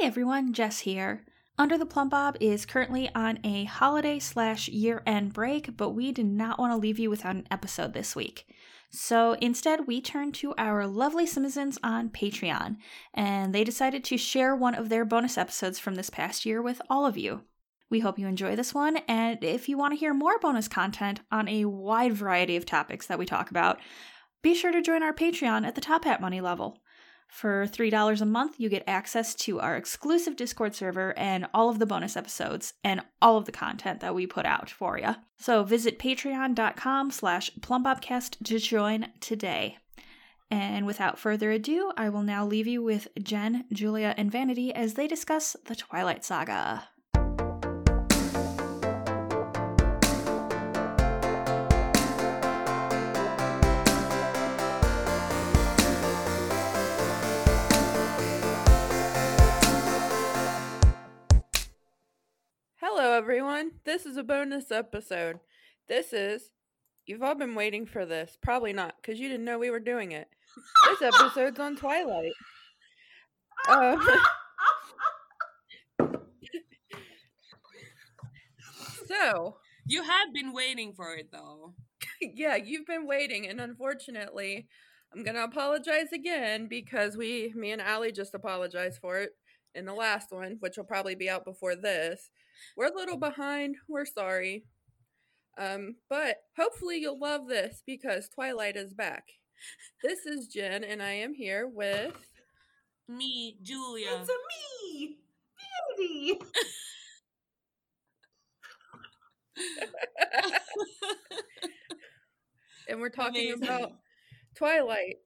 Hi everyone, Jess here. Under the Plumbob is currently on a holiday slash year end break, but we did not want to leave you without an episode this week. So instead, we turned to our lovely citizens on Patreon, and they decided to share one of their bonus episodes from this past year with all of you. We hope you enjoy this one, and if you want to hear more bonus content on a wide variety of topics that we talk about, be sure to join our Patreon at the Top Hat Money level. For $3 a month, you get access to our exclusive Discord server and all of the bonus episodes and all of the content that we put out for you. So visit patreon.com slash plumbobcast to join today. And without further ado, I will now leave you with Jen, Julia, and Vanity as they discuss the Twilight Saga. Everyone. This is a bonus episode. This is, you've all been waiting for this. Probably not, because you didn't know we were doing it. This episode's on Twilight. Um, so, You have been waiting for it though. yeah, you've been waiting, and unfortunately, I'm gonna apologize again because we, me and Allie, just apologized for it in the last one, which will probably be out before this. We're a little behind. We're sorry. Um, but hopefully you'll love this because Twilight is back. This is Jen, and I am here with. Me, Julia. It's a me, Vanity. and we're talking Amazing. about Twilight.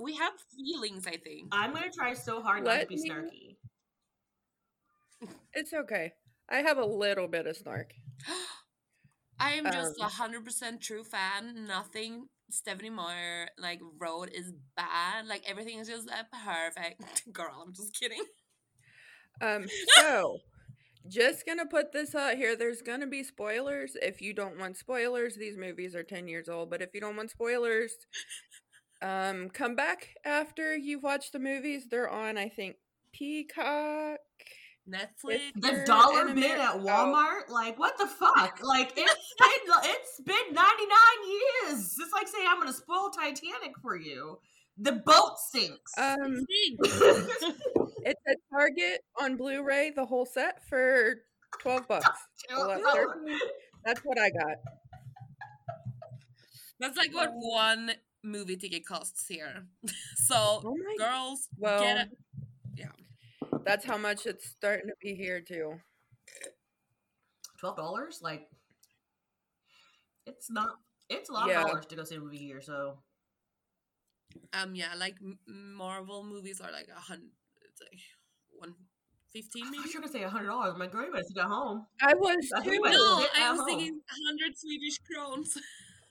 we have feelings, I think. I'm gonna try so hard not to be me- snarky. It's okay. I have a little bit of snark. I am just a Um, hundred percent true fan. Nothing Stephenie Meyer like wrote is bad. Like everything is just uh, perfect. Girl, I'm just kidding. Um, so just gonna put this out here. There's gonna be spoilers. If you don't want spoilers, these movies are 10 years old. But if you don't want spoilers, um, come back after you've watched the movies. They're on, I think, Peacock. Netflix. The dollar in bit America. at Walmart, like what the fuck? Like it's been it's been 99 years. It's like saying I'm gonna spoil Titanic for you. The boat sinks. Um, it's a Target on Blu-ray, the whole set for 12 bucks. That's what I got. That's like what one movie ticket costs here. so, Oh my girls, Well, get it. That's how much it's starting to be here too. Twelve dollars, like it's not. It's a lot Yeah. of dollars to go see a movie here. So Um, yeah, like Marvel movies are like a hundred. It's like one fifteen I maybe. thought you were gonna say a hundred dollars. My girl, you better sit at home. I was I too. No, I was home. thinking hundred Swedish crowns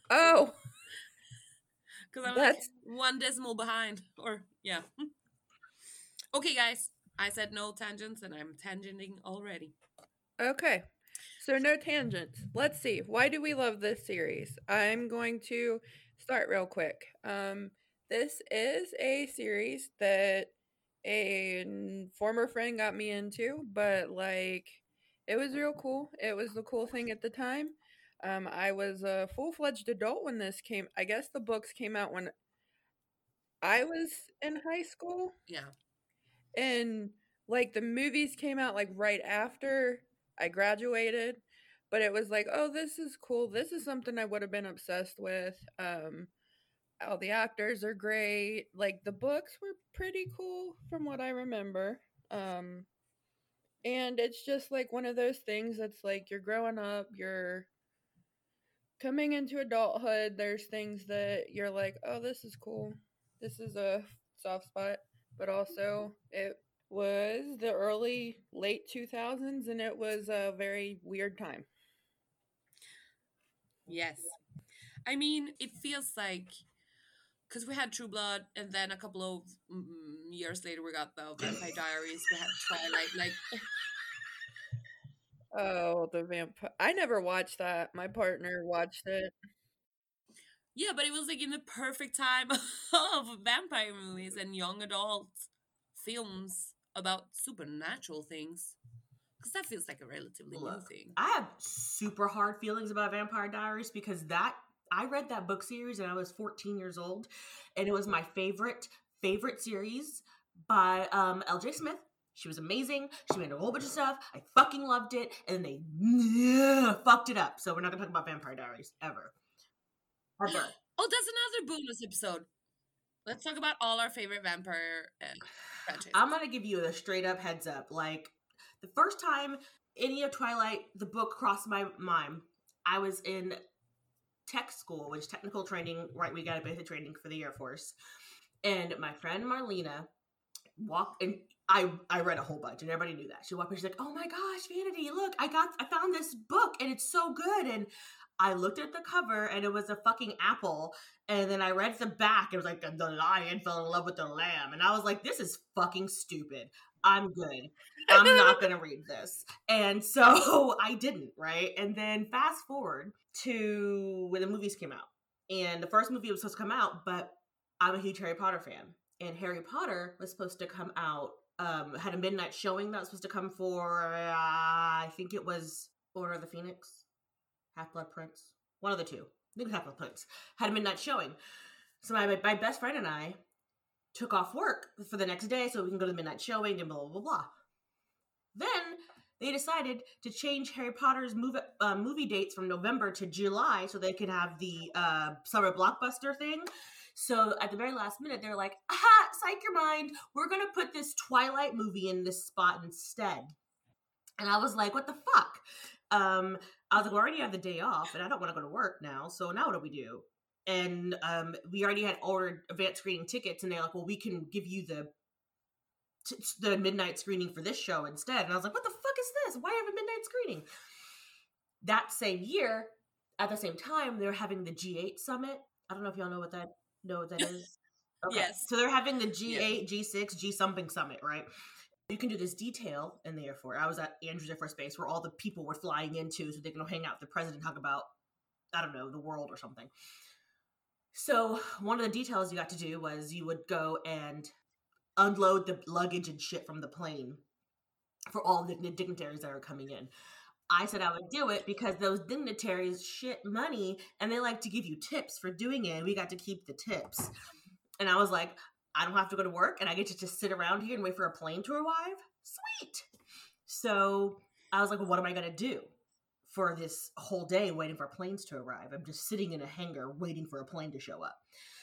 Oh, because I'm That's- like one decimal behind. Or yeah. okay, guys, I said no tangents, and I'm tangenting already. okay. So no tangents. Let's see. Why do we love this series? I'm going to start real quick. Um, this is a series that a former friend got me into, but like it was real cool. It was the cool thing at the time. Um, I was a full fledged adult when this came. I guess the books came out when I was in high school. Yeah. And like the movies came out like right after I graduated, but it was like, oh, this is cool. This is something I would have been obsessed with. Um, all the actors are great. Like the books were pretty cool from what I remember. Um, and it's just like one of those things that's like you're growing up, you're coming into adulthood. There's things that you're like, oh, this is cool. This is a soft spot but also it was the early late 2000s and it was a very weird time Yes. I mean, it feels like because we had True Blood, and then a couple of mm, years later, we got the Vampire Diaries. We had Twilight. Like, oh the vampire i never watched that my partner watched it yeah, but it was like in the perfect time of vampire movies and young adult films about supernatural things? Because that feels like a relatively new thing. I have super hard feelings about Vampire Diaries because that I read that book series and I was 14 years old, and it was my favorite favorite series by um, L.J. Smith. She was amazing. She made a whole bunch of stuff. I fucking loved it, and they yeah, fucked it up. So we're not gonna talk about Vampire Diaries ever. Ever. Oh, that's another bonus episode. Let's talk about all our favorite vampire uh, franchises. I'm gonna give you a straight up heads up. Like the first time any of Twilight, the book crossed my mind, I was in tech school, which technical training. Right, we got a basic training for the Air Force, and my friend Marlena walked and. I, I read a whole bunch and everybody knew that. She walked in, she's like, Oh my gosh, Vanity, look, I got I found this book and it's so good. And I looked at the cover and it was a fucking apple. And then I read the back. It was like the lion fell in love with the lamb. And I was like, this is fucking stupid. I'm good. I'm not going to read this. And so I didn't, right? And then fast forward to when the movies came out. And the first movie was supposed to come out, but I'm a huge Harry Potter fan. And Harry Potter was supposed to come out, um, had a midnight showing that was supposed to come for, uh, I think it was Order of the Phoenix. Half Blood Prince, one of the two. I think Half Blood Prince had a midnight showing. So my my best friend and I took off work for the next day so we can go to the midnight showing and blah blah blah. blah. Then they decided to change Harry Potter's movie uh, movie dates from November to July so they could have the uh, summer blockbuster thing. So at the very last minute, they're like, "Aha, psych your mind! We're gonna put this Twilight movie in this spot instead." And I was like, "What the fuck?" Um, I was like, we already have the day off, and I don't want to go to work now. So now what do we do? And um, we already had ordered advance screening tickets, and they're like, well, we can give you the t- the midnight screening for this show instead. And I was like, what the fuck is this? Why have a midnight screening? That same year, at the same time, they're having the G8 summit. I don't know if y'all know what that know what that is. Okay. Yes. So they're having the G8, G6, G something summit, right? You can do this detail in the Air Force. I was at Andrews Air Force Base where all the people were flying into so they can hang out with the president, talk about, I don't know, the world or something. So one of the details you got to do was you would go and unload the luggage and shit from the plane for all the dignitaries that are coming in. I said I would do it because those dignitaries shit money and they like to give you tips for doing it. We got to keep the tips. And I was like, I don't have to go to work and I get to just sit around here and wait for a plane to arrive. Sweet. So I was like, well, what am I going to do for this whole day waiting for planes to arrive? I'm just sitting in a hangar waiting for a plane to show up.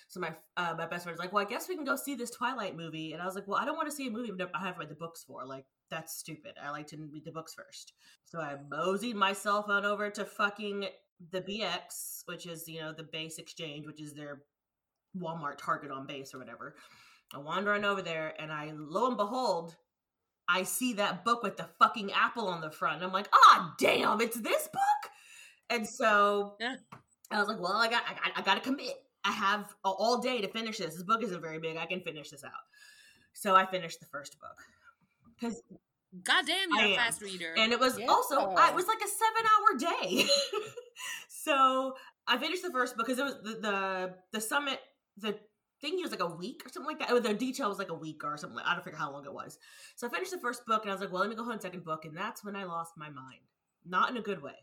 So my uh, my best friend was like, well, I guess we can go see this Twilight movie. And I was like, well, I don't want to see a movie I haven't read the books for. Like, that's stupid. I like to read the books first. So I moseyed my cell phone over to fucking the BX, which is, you know, the base exchange, which is their Walmart Target on base or whatever. I wander on over there and I lo and behold, I see that book with the fucking apple on the front. And I'm like, ah, oh, damn, it's this book. And so Yeah. I was like, well, I got, I got, I got to commit. I have all day to finish this. This book isn't very big. I can finish this out. So I finished the first book because, Goddamn, you're I a am. fast reader. and it was Yeah. also, I, it was like a seven hour day. so I finished the first book because it was the, the the summit. The thing was like a week or something like that. Or the detail was like a week or something. Like, I don't figure how long it was. So I finished the first book and I was like, well, let me go on the second book, and that's when I lost my mind. Not in a good way.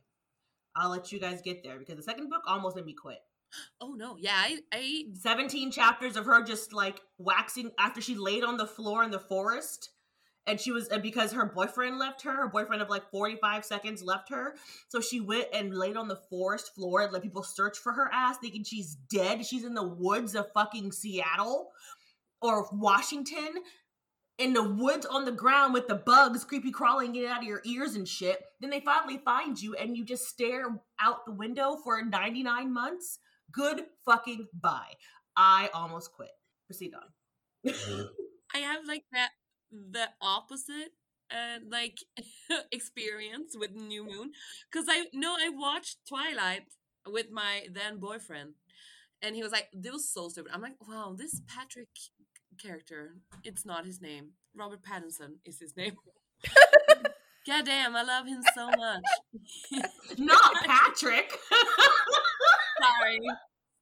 I'll let you guys get there because the second book almost made me quit. oh no, yeah, I, I 17 chapters of her just like waxing after she laid on the floor in the forest and she was and because her boyfriend left her her boyfriend of like 45 seconds left her so she went and laid on the forest floor and let people search for her ass thinking she's dead she's in the woods of fucking seattle or washington in the woods on the ground with the bugs creepy crawling getting out of your ears and shit then they finally find you and you just stare out the window for 99 months good fucking bye. I almost quit. Proceed on. I have like that the opposite uh, like experience with New Moon because I know I watched Twilight with my then boyfriend, and he was like, "This was so stupid." I'm like, "Wow, this Patrick character, it's not his name. Robert Pattinson is his name." God damn, I love him so much. Not Patrick. Sorry,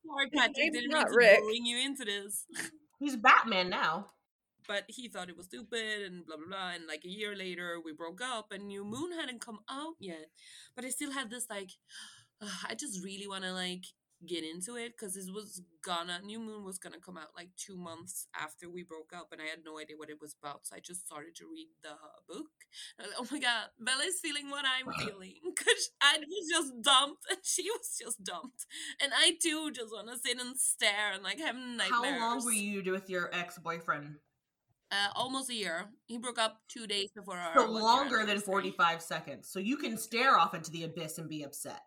sorry, Patrick. Didn't mean not to Rick. bring you into this. He's Batman now. But he thought it was stupid and blah blah blah. And like a year later, we broke up, and New mm. Moon hadn't come out yet, but I still had this like, I just really want to like get into it because this was gonna New Moon was gonna come out like two months after we broke up, and I had no idea what it was about. So I just started to read the book. Like, oh my god, Bella's feeling what I'm feeling because I was just dumped and she was just dumped, and I too just want to sit and stare and like have nightmares. How long were you with your ex boyfriend? Uh, almost a year. He broke up two days before our. So longer than forty five seconds. So you can stare off into the abyss and be upset.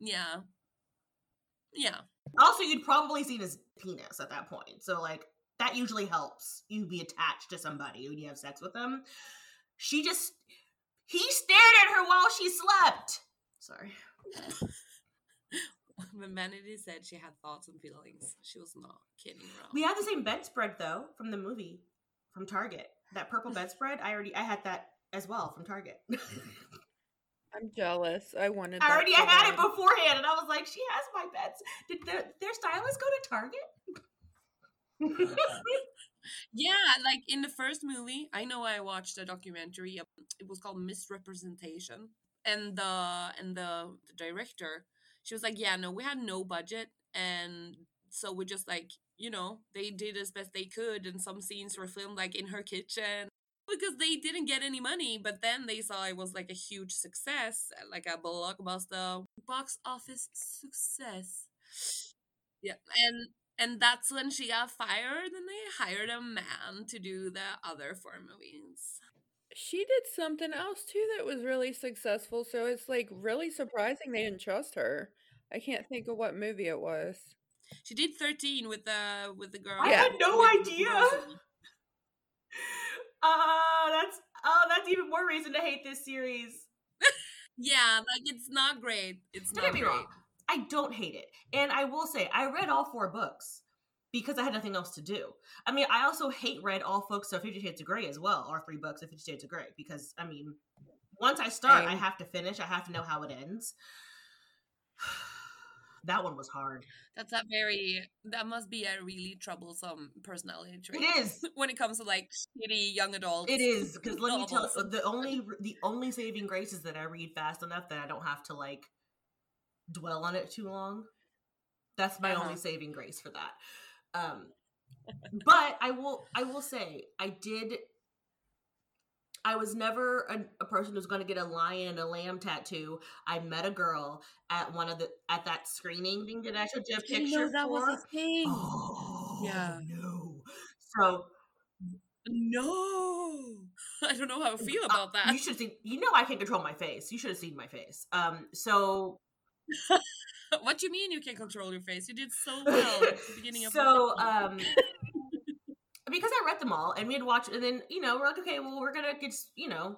Yeah, yeah. Also, you'd probably seen his penis at that point. So, like, that usually helps you be attached to somebody when you have sex with them. She just, he stared at her while she slept. Sorry. when Vanity said she had thoughts and feelings, she was not kidding around. We had the same bedspread, though, from the movie, from Target. That purple bedspread, I already, I had that as well from Target. I'm jealous. I wanted. I already so had it beforehand, and I was like, "She has my beds." Did their their stylist go to Target? Yeah, like in the first movie, I know I watched a documentary. um, It was called Miss Representation, and the and the, the director, she was like, "Yeah, no, we had no budget, and so we just like you know they did as best they could, and some scenes were filmed like in her kitchen." Because they didn't get any money, but then they saw it was like a huge success, uh, like a blockbuster box office success. Yeah, and and that's when she got fired, and they hired a man to do the other four movies. She did something else too that was really successful. So it's like really surprising they didn't trust her. I can't think of what movie it was. She did thirteen with the with the girl. I Yeah. had no with- with idea. Rosalie. Uh, that's oh, that's even more reason to hate this series. Yeah, like it's not great. It's Don't not get me great. wrong, I don't hate it, and I will say I read all four books because I had nothing else to do. I mean, I also hate read all folks of Fifty Shades of Grey as well, or three books of Fifty Shades of Grey because I mean, once I start, I have to finish. I have to know how it ends. that one was hard. That's a very that must be a really troublesome personality trait. It is. when it comes to like shitty young adults. It is because let me tell you, the only the only saving grace is that I read fast enough that I don't have to like dwell on it too long. That's my Uh-huh. only saving grace for that. Um, but I will I will say I did. I was never a, a person who's going to get a lion and a lamb tattoo. I met a girl at one of the at that screening thing that I showed you a picture that for. was a thing. Oh Yeah. no! So No, I don't know how I feel Uh, about that. You should see. You know, I can't control my face. You should have seen my face. Um. So. What do you mean you can't control your face? You did so well at the beginning of So. Um. because I read them all, and we had watched, and then you know we're like, okay, well, we're gonna get you know,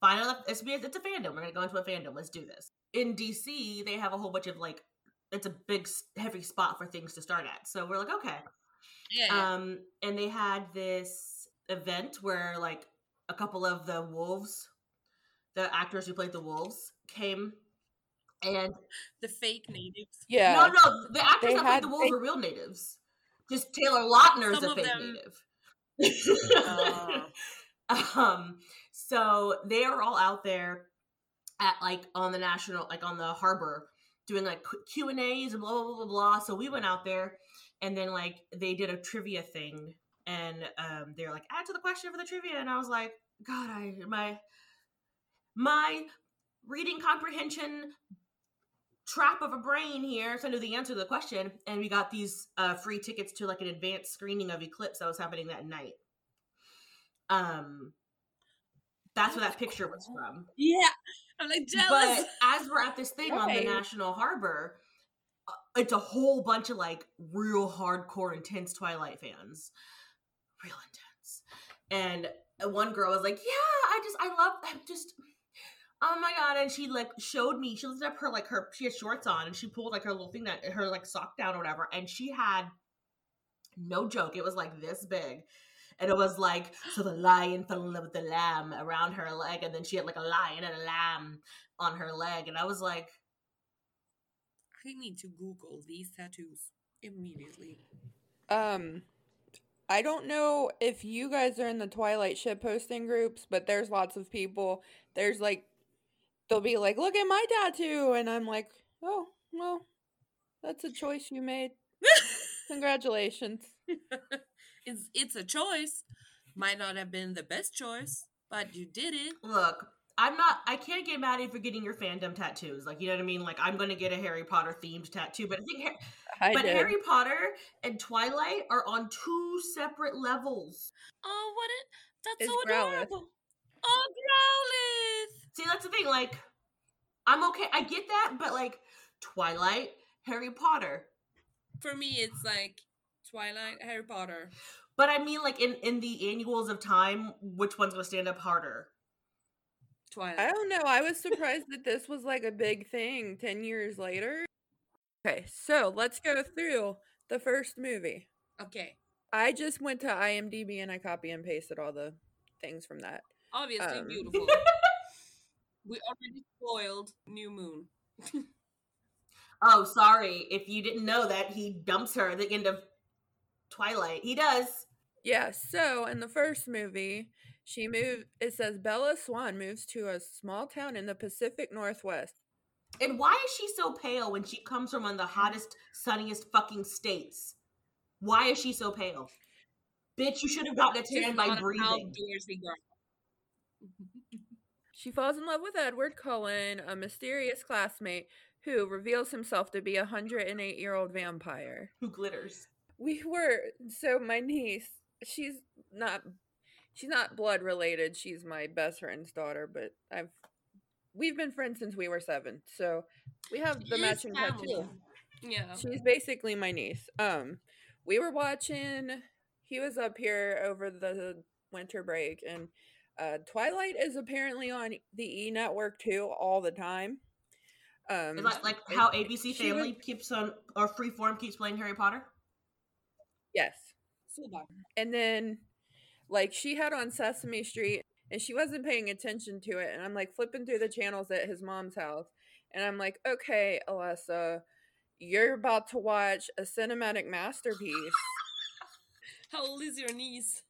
find out. It's it's a fandom. We're gonna go into a fandom. Let's do this. In DC, they have a whole bunch of like. It's a big, heavy spot for things to start at. So we're like, okay. yeah, yeah. Um, and they had this event where like a couple of the wolves, the actors who played the wolves, came, and the fake natives. Yeah. no, no, the actors They that played the wolves fake- were real natives. Just Taylor Lautner's Some a fake them- native. Oh. um, so they are all out there at like on the national, like on the harbor, doing like Q and A's and blah blah blah blah blah. So we went out there, and then like they did a trivia thing, and um, they're like add to the question for the trivia, and I was like, God, I my my reading comprehension trap of a brain here so I knew the answer to the question and we got these uh, free tickets to like an advanced screening of Eclipse that was happening that night. Um that's where that picture was from. Yeah, I'm like jealous. but as we're at this thing on the national harbor uh, it's a whole bunch of like real hardcore intense twilight fans. Real intense. And uh, one girl was like yeah i just i love i'm just oh my god and she like showed me she lifted up her like her she had shorts on and she pulled like her little thing that her like sock down or whatever and she had no joke it was like this big and it was like so the lion fell in love with the lamb around her leg and then she had like a lion and a lamb on her leg and i was like I need to Google these tattoos immediately. Um, I don't know if you guys are in the Twilight ship posting groups, but there's lots of people. There's like, they'll be like, look at my tattoo. And I'm like, oh, well, that's a choice you made. Congratulations. it's it's a choice. Might not have been the best choice, but you did it. Look, I'm not. I can't get mad at you for getting your fandom tattoos. Like you know what I mean. Like I'm going to get a Harry Potter themed tattoo, but I think, I but did. Harry Potter and Twilight are on two separate levels. Oh, what it? That's It's so Growlithe. adorable. Oh, Growlithe. See, that's the thing. Like, I'm okay. I get that, but like Twilight, Harry Potter. For me, it's like Twilight, Harry Potter. But I mean, like in in the annuals of time, which one's going to stand up harder? Twilight. I don't know. I was surprised that this was like a big thing 10 years later. Okay, so let's go through the first movie. Okay. I just went to IMDb and I copy and pasted all the things from that. Obviously Um. beautiful. we already spoiled New Moon. Oh, sorry. If you didn't know that, he dumps her at the end of Twilight. He does. Yeah, so in the first movie, she moved it says Bella Swan moves to a small town in the Pacific Northwest. And why is she so pale when she comes from one of the hottest, sunniest fucking states? Why is she so pale? Bitch, you should have gotten a tan by not an breathing. She falls in love with Edward Cullen, a mysterious classmate who reveals himself to be a 108 year old vampire. Who glitters? We were so my niece, she's not she's not blood related. She's my best friend's daughter, but I've we've been friends since we were 7. So we have the matching tattoo. Yeah. She's basically my niece. Um, we were watching. He was up here over the winter break, and uh, Twilight is apparently on the E network too all the time. Um, like like how ABC Family keeps on or Freeform keeps playing Harry Potter. yes, and then like she had on Sesame Street, and she wasn't paying attention to it, and I'm like flipping through the channels at his mom's house, and I'm like, okay, Alessa. You're about to watch a cinematic masterpiece. How old is your niece?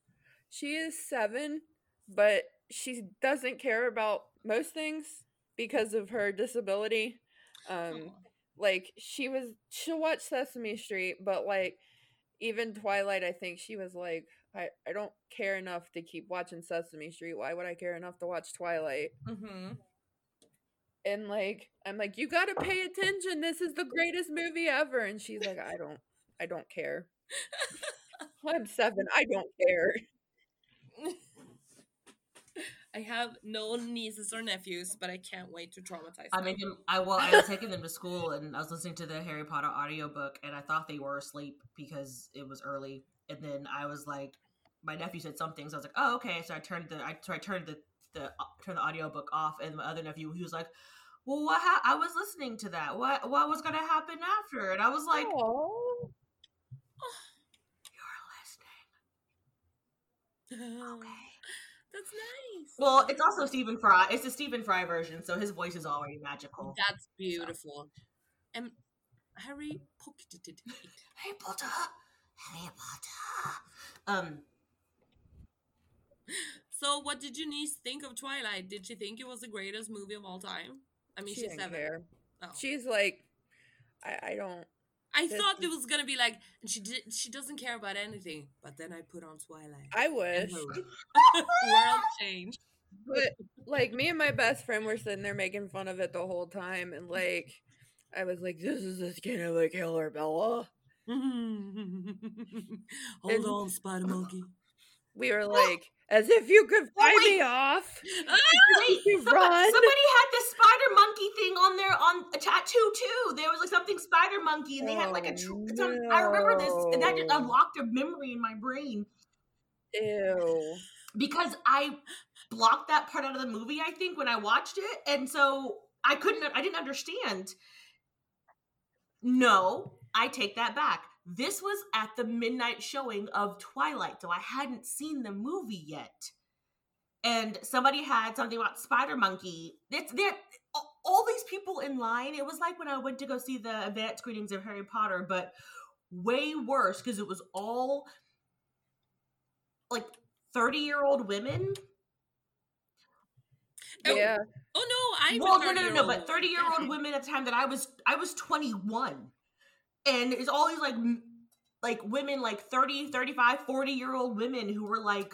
She is seven, but she doesn't care about most things because of her disability. Um, Aw. like she was, she'll watch Sesame Street, but like even Twilight, I think she was like, I, I don't care enough to keep watching Sesame Street. Why would I care enough to watch Twilight? Mm-hmm. And like, I'm like, you gotta pay attention. This is the greatest movie ever. And she's like, I don't, I don't care. I'm seven. I don't care. I have no nieces or nephews, but I can't wait to traumatize I them. made them. I well, I was taking them to school, and I was listening to the Harry Potter audiobook, and I thought they were asleep because it was early. And then I was like, my nephew said something, so I was like, oh okay. So I turned the, I so I turned the the uh, turned the audiobook off, and my other nephew, he was like, well, what? Ha- I was listening to that. What what was gonna happen after? And I was like, Aw. you're listening. Okay. That's nice. Well, it's also Stephen Fry. It's a Stephen Fry version, so his voice is already magical. That's beautiful. And Harry pocketed it. Harry Potter, Harry Potter. Um, So, what did your niece think of Twilight? Did she think it was the greatest movie of all time? I mean, she she's seven. care. Oh. She's like, I, I don't. I thought it was gonna be like, she did. She doesn't care about anything. But then I put on Twilight. I wish. World change. but like me and my best friend were sitting there making fun of it the whole time, and like, I was like, "This is the skin of a killer, Bella." Hold And- on, Spider Monkey. We were like, as if you could fight wait. me off. You somebody, run. somebody had the spider monkey thing on their on a tattoo too. There was like something spider monkey, and they had like a. Tr- Oh, some, I remember this, and that just unlocked a memory in my brain Ew. because I blocked that part out of the movie. I think when I watched it, and so I couldn't. I didn't understand. No, I take that back. This was at the midnight showing of Twilight, so I hadn't seen the movie yet. And somebody had something about Spider Monkey. It's there. All these people in line. It was like when I went to go see the advanced screenings of Harry Potter, but way worse because it was all like 30 year old women. Oh, Yeah. Oh no, I'm well, no, no, no, no, but 30-year-old. 30 year old women at the time that I was, I was 21. And it's all these like, like women, like 30, 35, 40 year old women who were like,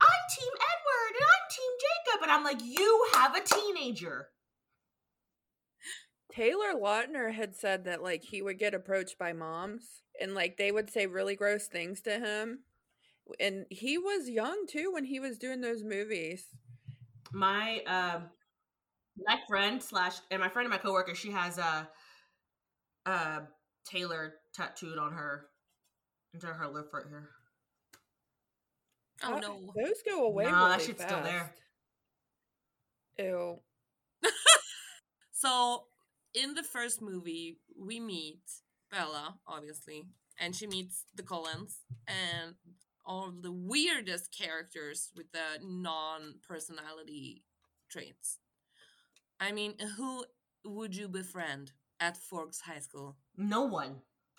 I'm Team Edward and I'm Team Jacob. And I'm like, you have a teenager. Taylor Lautner had said that like he would get approached by moms and like they would say really gross things to him. And he was young too when he was doing those movies. my um my friend slash and my friend and my coworker she has a uh taylor tattooed on her into her lip right here Oh no. Those go away. No, really that shit's still there. Ew. So in the first movie, we meet Bella, obviously, and she meets the Cullens and all of the weirdest characters with the non-personality traits. I mean, who would you befriend at Forks High School? no one.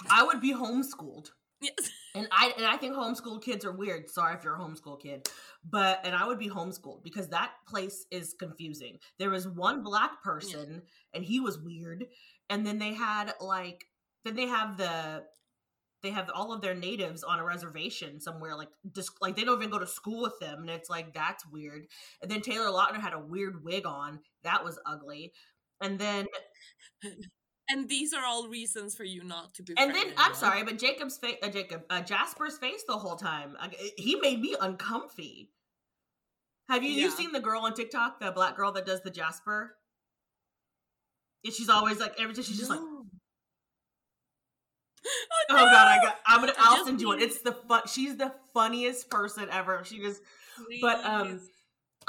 I would be homeschooled. Yes. and i and i think homeschooled kids are weird. Sorry if you're a homeschool kid. But and i would be homeschooled because that place is confusing. There was one black person and he was weird. And then they had like then they have the they have all of their natives on a reservation somewhere like just like they don't even go to school with them. And it's like that's weird. And then taylor lautner had a weird wig on. That was ugly. And then And these are all reasons for you not to befriend and then i'm sorry but jacob's face uh, jacob uh, jasper's face the whole time uh, he made me uncomfy have you you seen the girl on tiktok the black girl that does the jasper yeah, she's always like every time she's just like No. Oh god, I got. I'm gonna. I'll send you one. It's the fun. She's the funniest person ever. She just. But, um,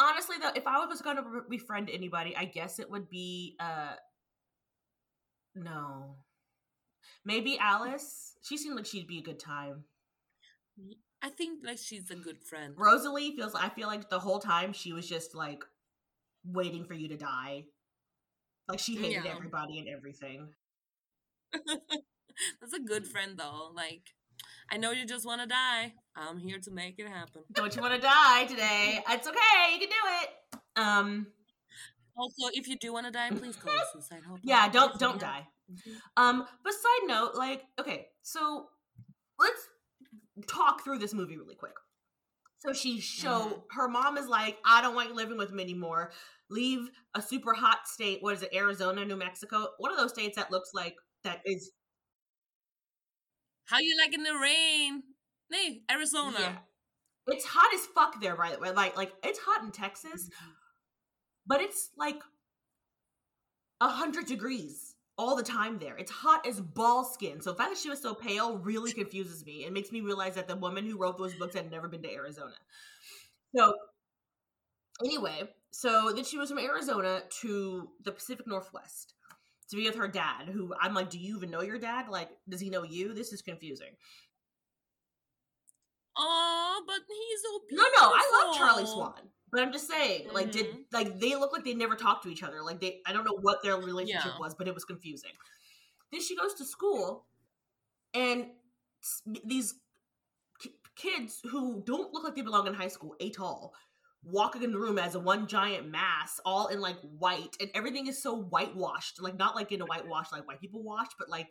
Honestly, though, if I was gonna befriend anybody, I guess it would be. uh No. Maybe Alice. She seemed like she'd be a good time. I think like she's a good friend. Rosalie feels. I feel like the whole time she was just like waiting for you to die. Like she hated Yeah. everybody and everything. That's a good friend though. Like, I know you just want to die. I'm here to make it happen. Don't you want to die today? It's okay. You can do it. Um. Also, if you do want to die, please call the suicide. Yeah. Don't don't die. Mm-hmm. Um, but side note, like, okay, so let's talk through this movie really quick. So she show mm-hmm. her mom is like, I don't want you living with me anymore. Leave a super hot state. What is it? Arizona, New Mexico, one of those states that looks like that is How you like in the rain? Hey, Arizona. yeah. It's hot as fuck there, by the way. Like, like it's hot in Texas, mm-hmm. But it's like a hundred degrees all the time there. It's hot as ball skin. So the fact that she was so pale really confuses me. It makes me realize that the woman who wrote those books had never been to Arizona. So anyway, so then she was from Arizona to the Pacific Northwest to be with her dad, who I'm like, do you even know your dad? Like, does he know you? This is confusing. Oh, but he's so No, no, I love Charlie Swan. But I'm just saying, like, did Mhm. like they look like they never talked to each other. Like they, I don't know what their relationship Yeah. was, but it was confusing. Then she goes to school, and these ki- kids who don't look like they belong in high school at all, walking in the room as a one giant mass, all in like white, and everything is so whitewashed. Like not like in a whitewash like white people wash, but like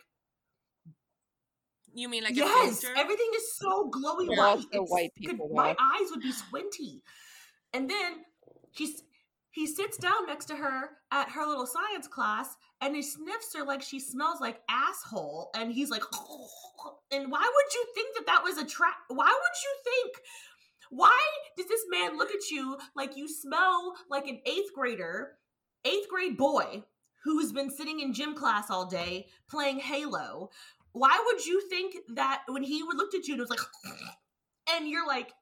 You mean like yes, filter? everything is so glowy But white. It's- white could- people my eyes would be squinty. And then he's he sits down next to her at her little science class and he sniffs her like she smells like asshole and he's like and why would you think that that was a trap why would you think why does this man look at you like you smell like an eighth grader eighth grade boy who's been sitting in gym class all day playing halo? Why would you think that when he would looked at you and it was like and you're like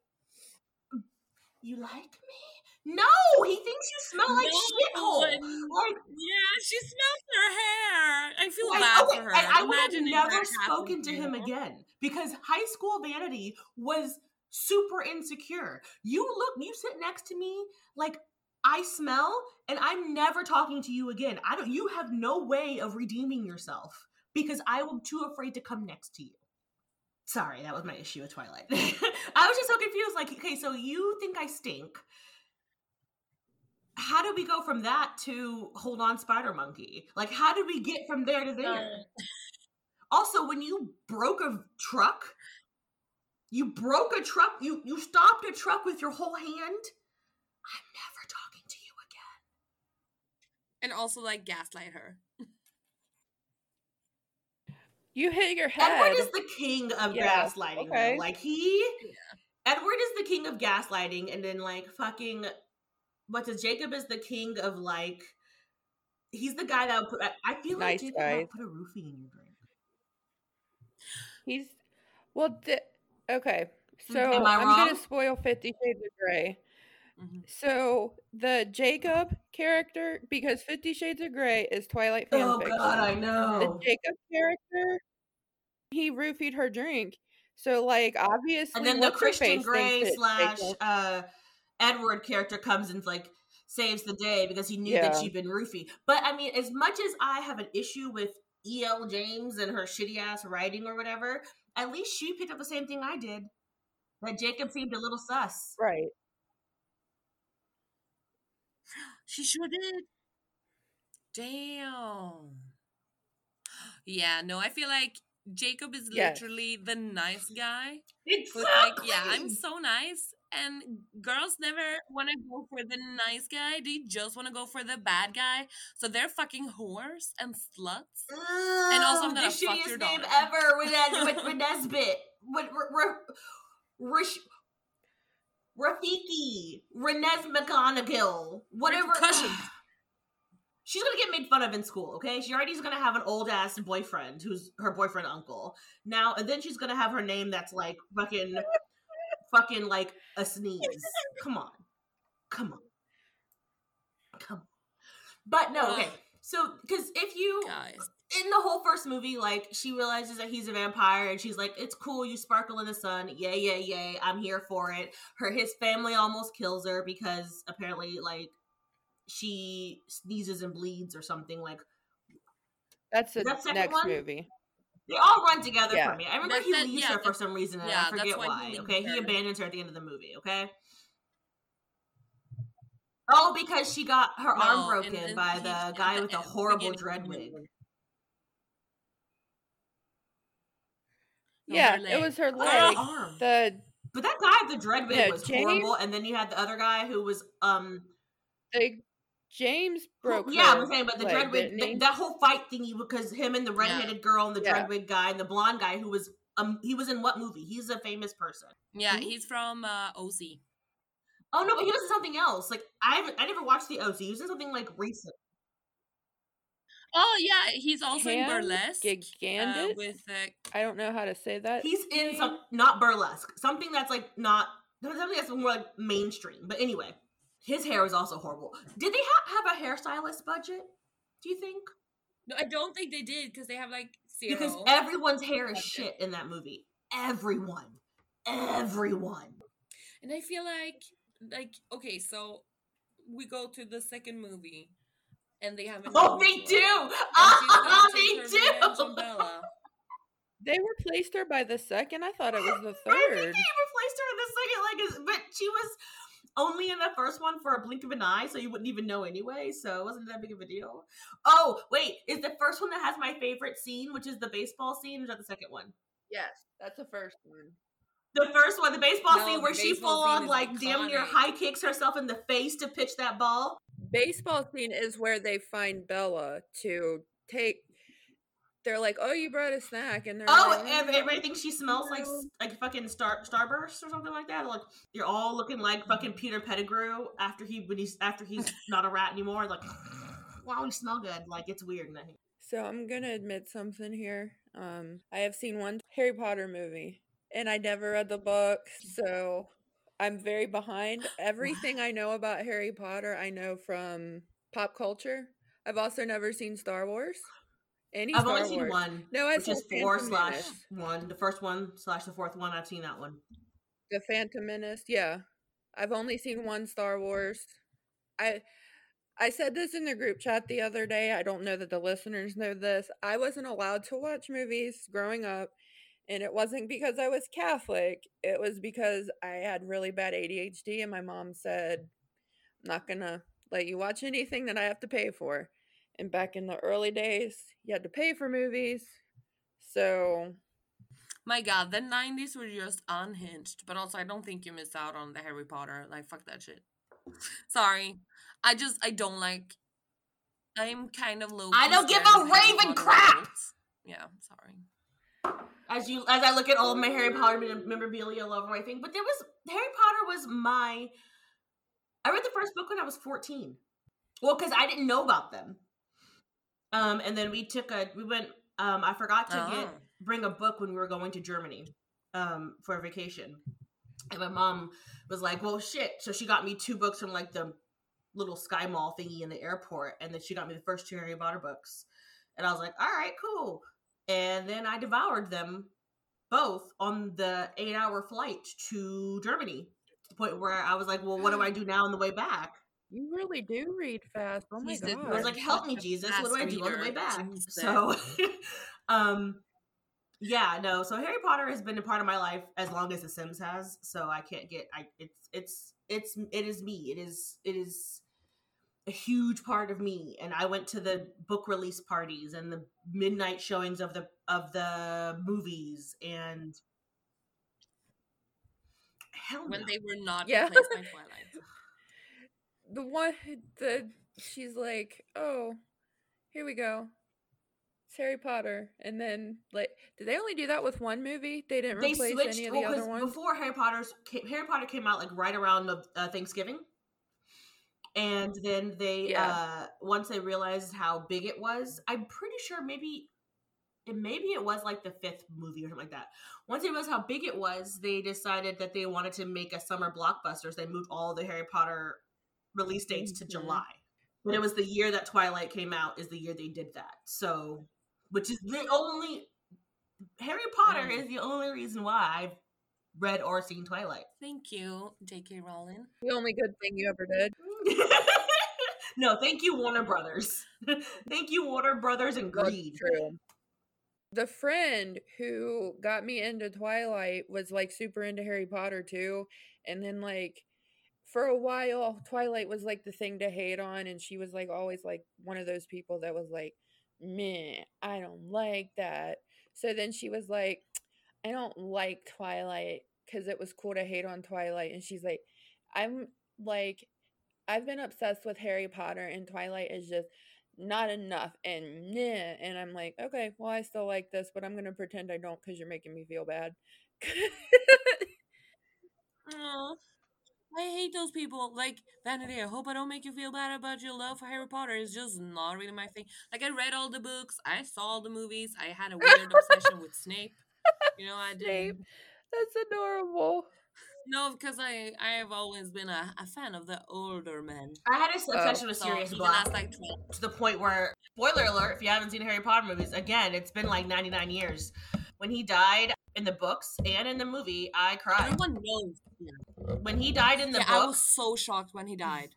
you like me no he thinks you smell like No, shithole like Yeah, she smells her hair. I feel like, bad okay, for her. and I would have never spoken to him again because high school vanity was super insecure. You look, you sit next to me like I smell, and I'm never talking to you again. I don't. You have no way of redeeming yourself because I am too afraid to come next to you. Sorry, that was my issue with Twilight. I was just so confused. Like, okay, so you think I stink? How do we go from that to hold on, Spider Monkey? Like, how did we get from there to there? Also, when you broke a truck, you broke a truck. You you stopped a truck with your whole hand. I'm never talking to you again. and also like gaslight her. You hit your head. Edward is the king of Yeah, gaslighting. okay. Though. Like he, Edward is the king of gaslighting, and then like fucking, what's it? Jacob is the king of like. He's the guy that would put. I- feel like Nice Jacob guys. put a roofie in your drink. He's well. Di- okay, mm, so Am I I'm gonna spoil Fifty Shades of Grey. Mhm. So the Jacob character, because Fifty Shades of Grey is Twilight fan Oh fiction. God, I know. The. Jacob character, he roofied her drink. So like obviously, And then the Christian Grey slash uh, Edward character comes and like saves the day because he knew that she'd been roofied. But I mean, as much as I have an issue with E.L. James and her shitty ass writing or whatever, at least she picked up the same thing I did. That Jacob seemed a little sus. right. She sure did. Damn. Yeah, no, I feel like Jacob is Yes. literally the nice guy. Exactly. Like, yeah, I'm so nice. And girls never want to go for the nice guy. They just want to go for the bad guy. So they're fucking whores and sluts. and also I'm the fuck shittiest your name ever with with, with Nesbit. With R- R- Rish Rafiki. Renez McGonagall. Whatever. She's gonna get made fun of in school, okay? She already's gonna have an old ass boyfriend who's her boyfriend uncle. Now and then she's gonna have her name that's like fucking fucking like a sneeze. Come on. Come on. Come on. But no, okay. So because if you Guys. In the whole first movie, like she realizes that he's a vampire, and she's like, "It's cool, you sparkle in the sun, yay, yay, yay! I'm here for it." Her his family almost kills her because apparently, like, she sneezes and bleeds or something. Like That's the that next one? movie. they all run together Yeah. for me. I remember That- he that- leaves yeah, her for some reason, and yeah, I forget why he why. leaves Okay, he abandons her at the end of the movie. Okay. Oh, because she got her No, arm and- broken and by the guy the with the horrible dread wig. No, yeah, her it was her Her leg. arm. The But that guy the dread wig No, was James- horrible, and then you had the other guy who was um the James who- broke. yeah, her I'm saying, but the leg, dread wig, th- that whole fight thingy because him and the redheaded girl and the Yeah. dread wig guy and the blonde guy who was um he was in what movie? He's a famous person. Yeah, Who? he's from uh, OC. Oh no, but he was in something else. Like I I never watched the OC. He was in something like recent. Oh yeah, he's also in Cam burlesque uh, with uh, I don't know how to say that. He's in some not burlesque, something that's like not something that's more like mainstream. But anyway, his hair was also horrible. Did they ha- have a hairstylist budget? Do you think? No, I don't think they did because they have like zero. Because everyone's hair is shit in that movie. Everyone. Everyone. and I feel like like okay, so we go to the second movie, and they have. a Oh, they one, do! and she's ah, gonna take her they do! on Bella. They replaced her by the second. I thought it was the I think third. he replaced her in the second, like, but she was only in the first one for a blink of an eye, so you wouldn't even know anyway. So it wasn't that big of a deal. Oh, wait, is the first one that has my favorite scene, which is the baseball scene, or is that the second one? Yes, that's the first one. The first one, the baseball No, scene the where she baseball full on is like damn near high kicks herself in the face to pitch that ball. Baseball scene is where they find Bella to take. They're like, "Oh, you brought a snack," and they're Oh, like, and everybody thinks she smells like like fucking star starburst or something like that. Like you're all looking like fucking Peter Pettigrew after he when he's after he's not a rat anymore. Like, wow, you smell good. Like it's weird. that- So I'm gonna admit something here. Um, I have seen one Harry Potter movie, and I never read the book, so I'm very behind. Everything I know about Harry Potter, I know from pop culture. I've also never seen Star Wars. Any I've Star only seen Wars. one, No, I which saw is four Phantom slash Menace. one. The first one slash the fourth one. I've seen that one. The Phantom Menace. Yeah, I've only seen one Star Wars. I I said this in the group chat the other day. I don't know that the listeners know this. I wasn't allowed to watch movies growing up, And it wasn't because I was Catholic. It was because I had really bad ADHD and my mom said, I'm not going to let you watch anything that I have to pay for. And back in the early days, you had to pay for movies. So My God, the '90s were just unhinged. But also, I don't think you missed out on the Harry Potter. Like, fuck that shit. Sorry, I just I don't like. I'm kind of low. I don't give a raven Potter crap! books. Yeah, sorry. As you as I look at all of my Harry Potter memorabilia all over my thing. But there was Harry Potter was my. I read the first book when I was fourteen. Well, because I didn't know about them. Um, and then we took a we went. Um, I forgot to get Oh. bring a book when we were going to Germany, um, for a vacation. And my mom was like, "Well, shit!" So she got me two books from like the little Sky Mall thingy in the airport, and then she got me the first two Harry Potter books. And I was like, "All right, cool." And then I devoured them both on the eight-hour flight to Germany. To the point where I was like, "Well, what do I do now on the way back?" you really do read fast. Oh my He's god. I was like, "Help me, Jesus! What do I do on the way back?" Jesus. So, um, yeah, no. So Harry Potter has been a part of my life as long as The Sims has. So I can't get. I it's it's it's it is me. It is it is a huge part of me. And I went to the book release parties and the midnight showings of the of the movies and. Hell When no. they were not Yeah. replaced by Twilight. the one the she's like, "Oh, here we go. It's Harry Potter." And then like did they only do that with one movie? They didn't they replace switched any of well, other ones. before Harry Potter's Harry Potter came out like right around the, uh, Thanksgiving, and then they Yeah. uh once they realized how big it was, I'm pretty sure maybe it maybe it was like the fifth movie or something like that. Once they realized how big it was, they decided that they wanted to make a summer blockbuster. So they moved all the Harry Potter release dates to Mhm. July. But it was the year that Twilight came out is the year they did that. So, which is the only Harry Potter Mm. is the only reason why I've read or seen Twilight. Thank you, J.K. Rowling. the only good thing you ever did. no, thank you, Warner Brothers. thank you, Warner Brothers and Greed. true. The friend who got me into Twilight was like super into Harry Potter too. And then like for a while Twilight was like the thing to hate on and she was like always like one of those people that was like, Meh, I don't like that. So then she was like, I don't like Twilight because it was cool to hate on Twilight. And she's like, I'm like I've been obsessed with Harry Potter and Twilight is just not enough and nah. and I'm like, okay, well I still like this, but I'm gonna pretend I don't because you're making me feel bad. Aw. I hate those people. Like, Vanity, I hope I don't make you feel bad about your love for Harry Potter. It's just not really my thing. Like, I read all the books, I saw all the movies, I had a weird obsession with Snape. You know, I did. Snape. That's adorable. No, because I I have always been a, a fan of the older men. I had a obsession with Sirius even Black like 12. to the point where, spoiler alert, if you haven't seen Harry Potter movies, again, it's been like 99 years. When he died in the books and in the movie, I cried. Everyone knows. When he died in the Yeah, I was so shocked when he died.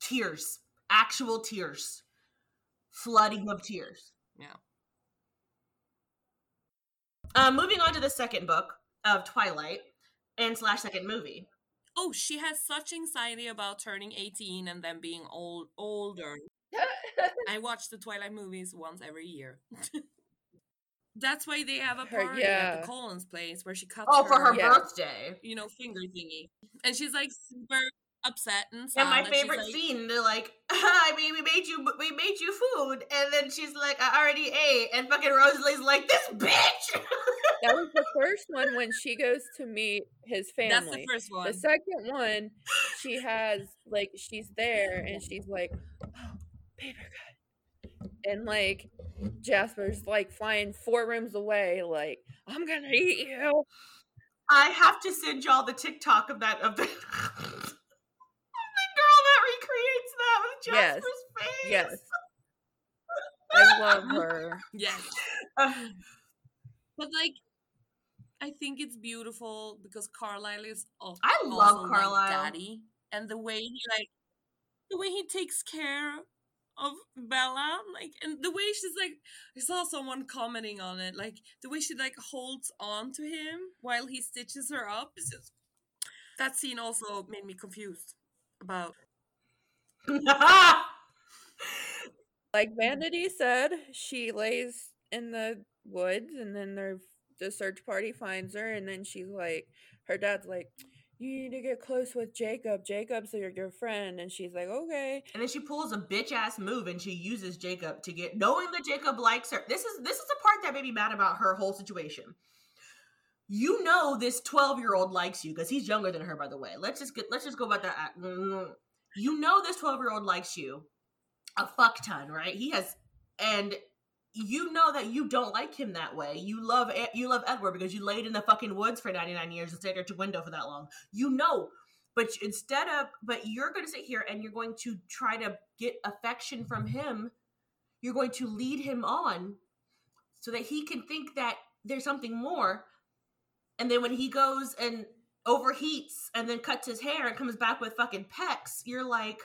tears, actual tears, flooding of tears. Yeah. Uh, moving on to the second book of Twilight and slash second movie. Oh, she has such anxiety about turning 18 and then being old older. I watch the Twilight movies once every year. That's why they have a Her- party at the Cullens place where she cuts Oh, for her Yeah. birthday. you know, finger thingy. And she's like super upset and sad. And my that she's favorite like, scene, they're like, I mean, we made you, we made you food, and then she's like, I already ate, and fucking Rosalie's like, this bitch. that was the first one when she goes to meet his family. That's the first one. The second one, she has like she's there and she's like, "Oh, paper cut," and like Jasper's like flying four rooms away, like I'm gonna eat you. I have to send y'all the TikTok of that of the that with Yes. Face. Yes, I love her. yes. But like, I think it's beautiful because Carlisle is al- I love my Carlisle. daddy, and the way he like, the way he takes care of Bella. Like, and the way she's like, I saw someone commenting on it. Like the way she like holds on to him while he stitches her up. Is just that scene also made me confused about. like Vanity said, she lays in the woods, and then their the search party finds her, and then she's like, her dad's like, "You need to get close with Jacob. Jacob's your your friend," and she's like, "Okay." And then she pulls a bitch ass move, and she uses Jacob to get, knowing that Jacob likes her. This is this is the part that made me mad about her whole situation. You know this twelve year old likes you because he's younger than her, by the way. Let's just get let's just go about that. You know this twelve year old likes you a fuck ton, right? He has, and you know that you don't like him that way. You love you love Edward because you laid in the fucking woods for 99 years and stayed at your window for that long. You know. But instead of but you're going to sit here and you're going to try to get affection from him. You're going to lead him on so that he can think that there's something more. And then when he goes and overheats and then cuts his hair and comes back with fucking pecs, you're like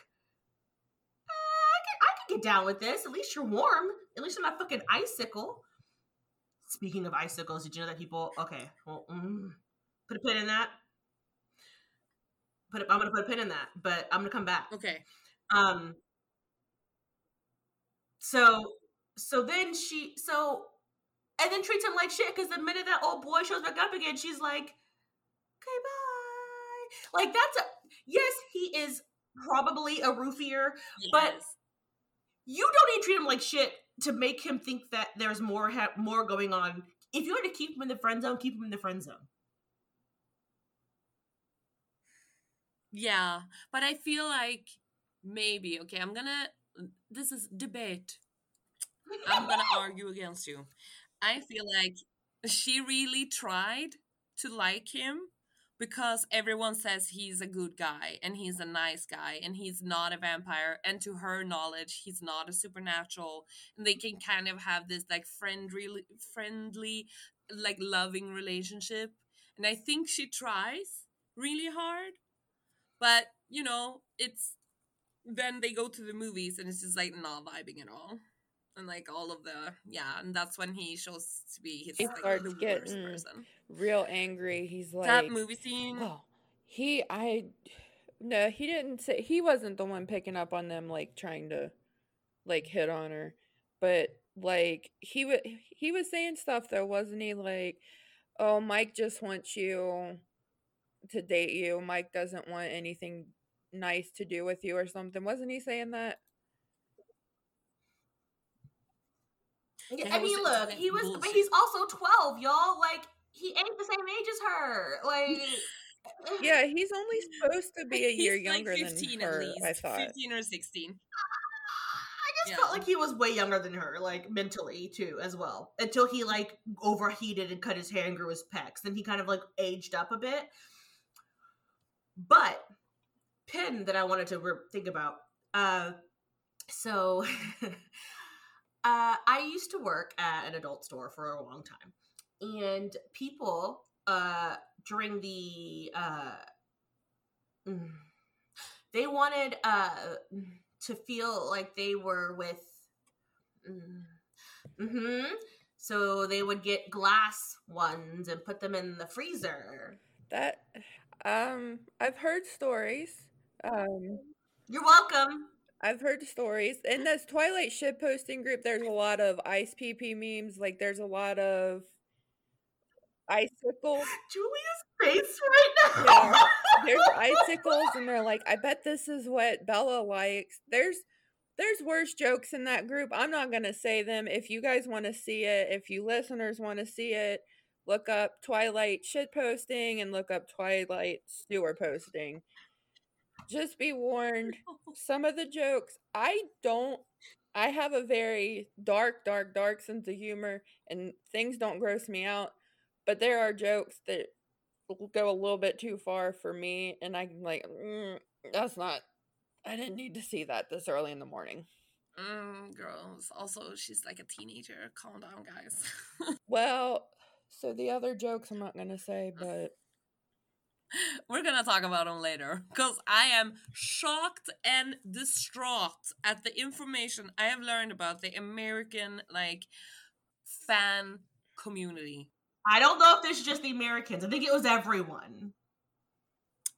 I can get down with this. At least you're warm. At least I'm not fucking icicle. Speaking of icicles, did you know that people? Okay, well, mm, put a pin in that. Put. A, I'm gonna put a pin in that, but I'm gonna come back. Okay. Um. So, so then she, so, and then treats him like shit because the minute that old boy shows back up again, she's like, "Okay, bye." Like that's a yes, he is probably a roofier, yes. but you don't need to treat him like shit to make him think that there's more ha- more going on. If you want to keep him in the friend zone, keep him in the friend zone. Yeah, but I feel like maybe okay. I'm gonna. This is debate. I'm gonna argue against you. I feel like she really tried to like him because everyone says he's a good guy and he's a nice guy and he's not a vampire. And to her knowledge he's not a supernatural. And they can kind of have this like friendly friendly like loving relationship. And i think she tries really hard. But you know it's then they go to the movies and it's just like not vibing at all. And like all of the yeah, and that's when he shows to be his he like, the getting worst mm. person. Real angry. He's like that movie scene. Oh, he I no, he didn't say he wasn't the one picking up on them like trying to like hit on her, but like he was he was saying stuff though, wasn't he? Like, oh, Mike just wants you to date you. Mike doesn't want anything nice to do with you or something. Wasn't he saying that? Yeah, I mean, look, he was, but he's also twelve, y'all. Like he ain't the same age as her. Like, yeah, he's only supposed to be a year younger like than her. I thought fifteen or sixteen. I just yeah. felt like he was way younger than her, like mentally too, as well. Until he like overheated and cut his hair and grew his pecs, then he kind of like aged up a bit. But pin that I wanted to re- think about. Uh, so Uh, I used to work at an adult store for a long time, and people uh, during the uh, mm, they wanted uh, to feel like they were with. Mm, mm-hmm. So they would get glass ones and put them in the freezer. That um, I've heard stories. Um, You're welcome. I've heard stories. In this Twilight ship posting group, there's a lot of ice PP memes. Like there's a lot of icicles. Julia's face right now. Yeah. There's icicles and they're like, I bet this is what Bella likes. There's there's worse jokes in that group. I'm not gonna say them. If you guys want to see it, if you listeners want to see it, look up Twilight shit posting and look up Twilight Stewart posting just be warned some of the jokes i don't i have a very dark dark dark sense of humor and things don't gross me out but there are jokes that go a little bit too far for me and i'm like mm, that's not i didn't need to see that this early in the morning. Mm, girls. Also she's like a teenager. Calm down guys. Well so the other jokes i'm not gonna say but We're gonna talk about them later because I am shocked and distraught at the information I have learned about the American like fan community. I don't know if this is just the Americans. I think it was everyone.